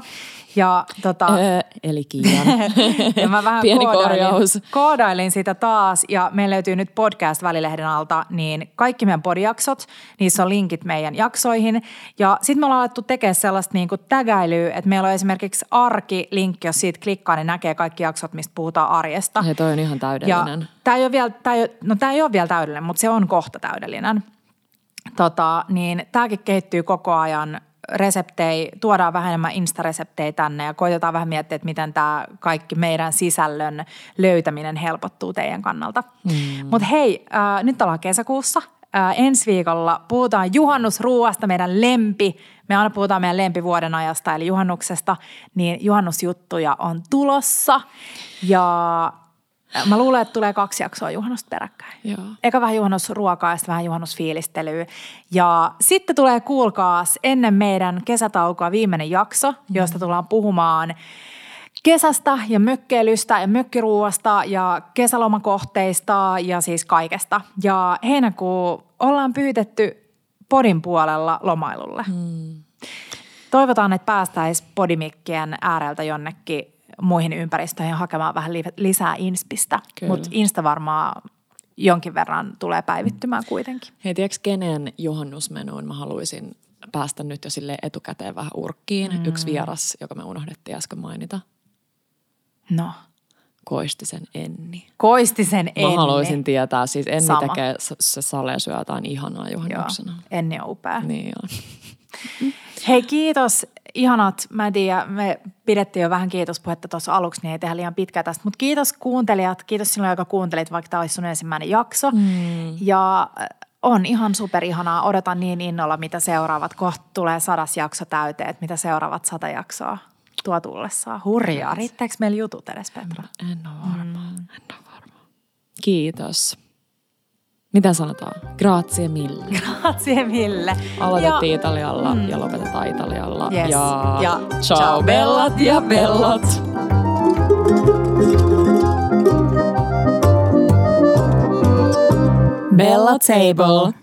Ja, tota, öö, eli Kiian. ja mä vähän Pieni koodailin, korjaus. koodailin sitä taas ja meillä löytyy nyt podcast-välilehden alta, niin kaikki meidän podijaksot, niissä on linkit meidän jaksoihin. Ja sitten me ollaan alettu tekemään sellaista niin tägäilyä, että meillä on esimerkiksi arki-linkki, jos siitä klikkaa, niin näkee kaikki jaksot, mistä puhutaan arjesta. Ja toi on ihan täydellinen. tämä ei ole vielä, ei, no tämä ei ole vielä täydellinen, mutta se on kohta täydellinen. Tota, niin tämäkin kehittyy koko ajan reseptei, tuodaan vähän enemmän instareseptejä tänne ja koitetaan vähän miettiä, että miten tämä kaikki meidän sisällön löytäminen helpottuu teidän kannalta. Mm. Mutta hei, äh, nyt ollaan kesäkuussa. Äh, ensi viikolla puhutaan juhannusruuasta, meidän lempi. Me aina puhutaan meidän lempivuoden ajasta, eli juhannuksesta, niin juhannusjuttuja on tulossa. Ja Mä luulen, että tulee kaksi jaksoa juhannusta peräkkäin. Joo. Eka vähän juhannusruokaa ja sitten vähän juhannusfiilistelyä. Ja sitten tulee kuulkaas ennen meidän kesätaukoa viimeinen jakso, mm. josta tullaan puhumaan kesästä ja mökkeilystä ja mökkiruuasta ja kesälomakohteista ja siis kaikesta. Ja heinäkuu ollaan pyytetty podin puolella lomailulle. Mm. Toivotaan, että päästäisiin podimikkien ääreltä jonnekin muihin ympäristöihin hakemaan vähän lisää inspistä. Mutta Insta varmaan jonkin verran tulee päivittymään kuitenkin. Hei, tiedätkö kenen juhannusmenuun mä haluaisin päästä nyt jo sille etukäteen vähän urkkiin? Mm. Yksi vieras, joka me unohdettiin äsken mainita. No. Koistisen Enni. Koistisen Enni. Mä haluaisin tietää, siis Enni Sama. tekee, se Sale syö jotain ihanaa juhannuksena. Joo, Enni on upea. Niin on. Hei kiitos ihanat, mä en tiedä, me pidettiin jo vähän kiitospuhetta tuossa aluksi, niin ei tehdä liian pitkää tästä. Mutta kiitos kuuntelijat, kiitos sinulle, joka kuuntelit, vaikka tämä olisi sun ensimmäinen jakso. Mm. Ja äh, on ihan superihanaa, odotan niin innolla, mitä seuraavat. Kohta tulee sadas jakso täyteen, että mitä seuraavat sata jaksoa tuo tullessaan. Hurjaa, riittääkö meillä jutut edes Petra? En ole varma, mm. en ole varma. Kiitos. Mitä sanotaan? Grazie mille. Grazie mille. Aloitettiin ja, Italialla mm. ja lopetetaan Italialla. Yes. Ja, ja ciao, ciao bellat ja bellat. Bella Table.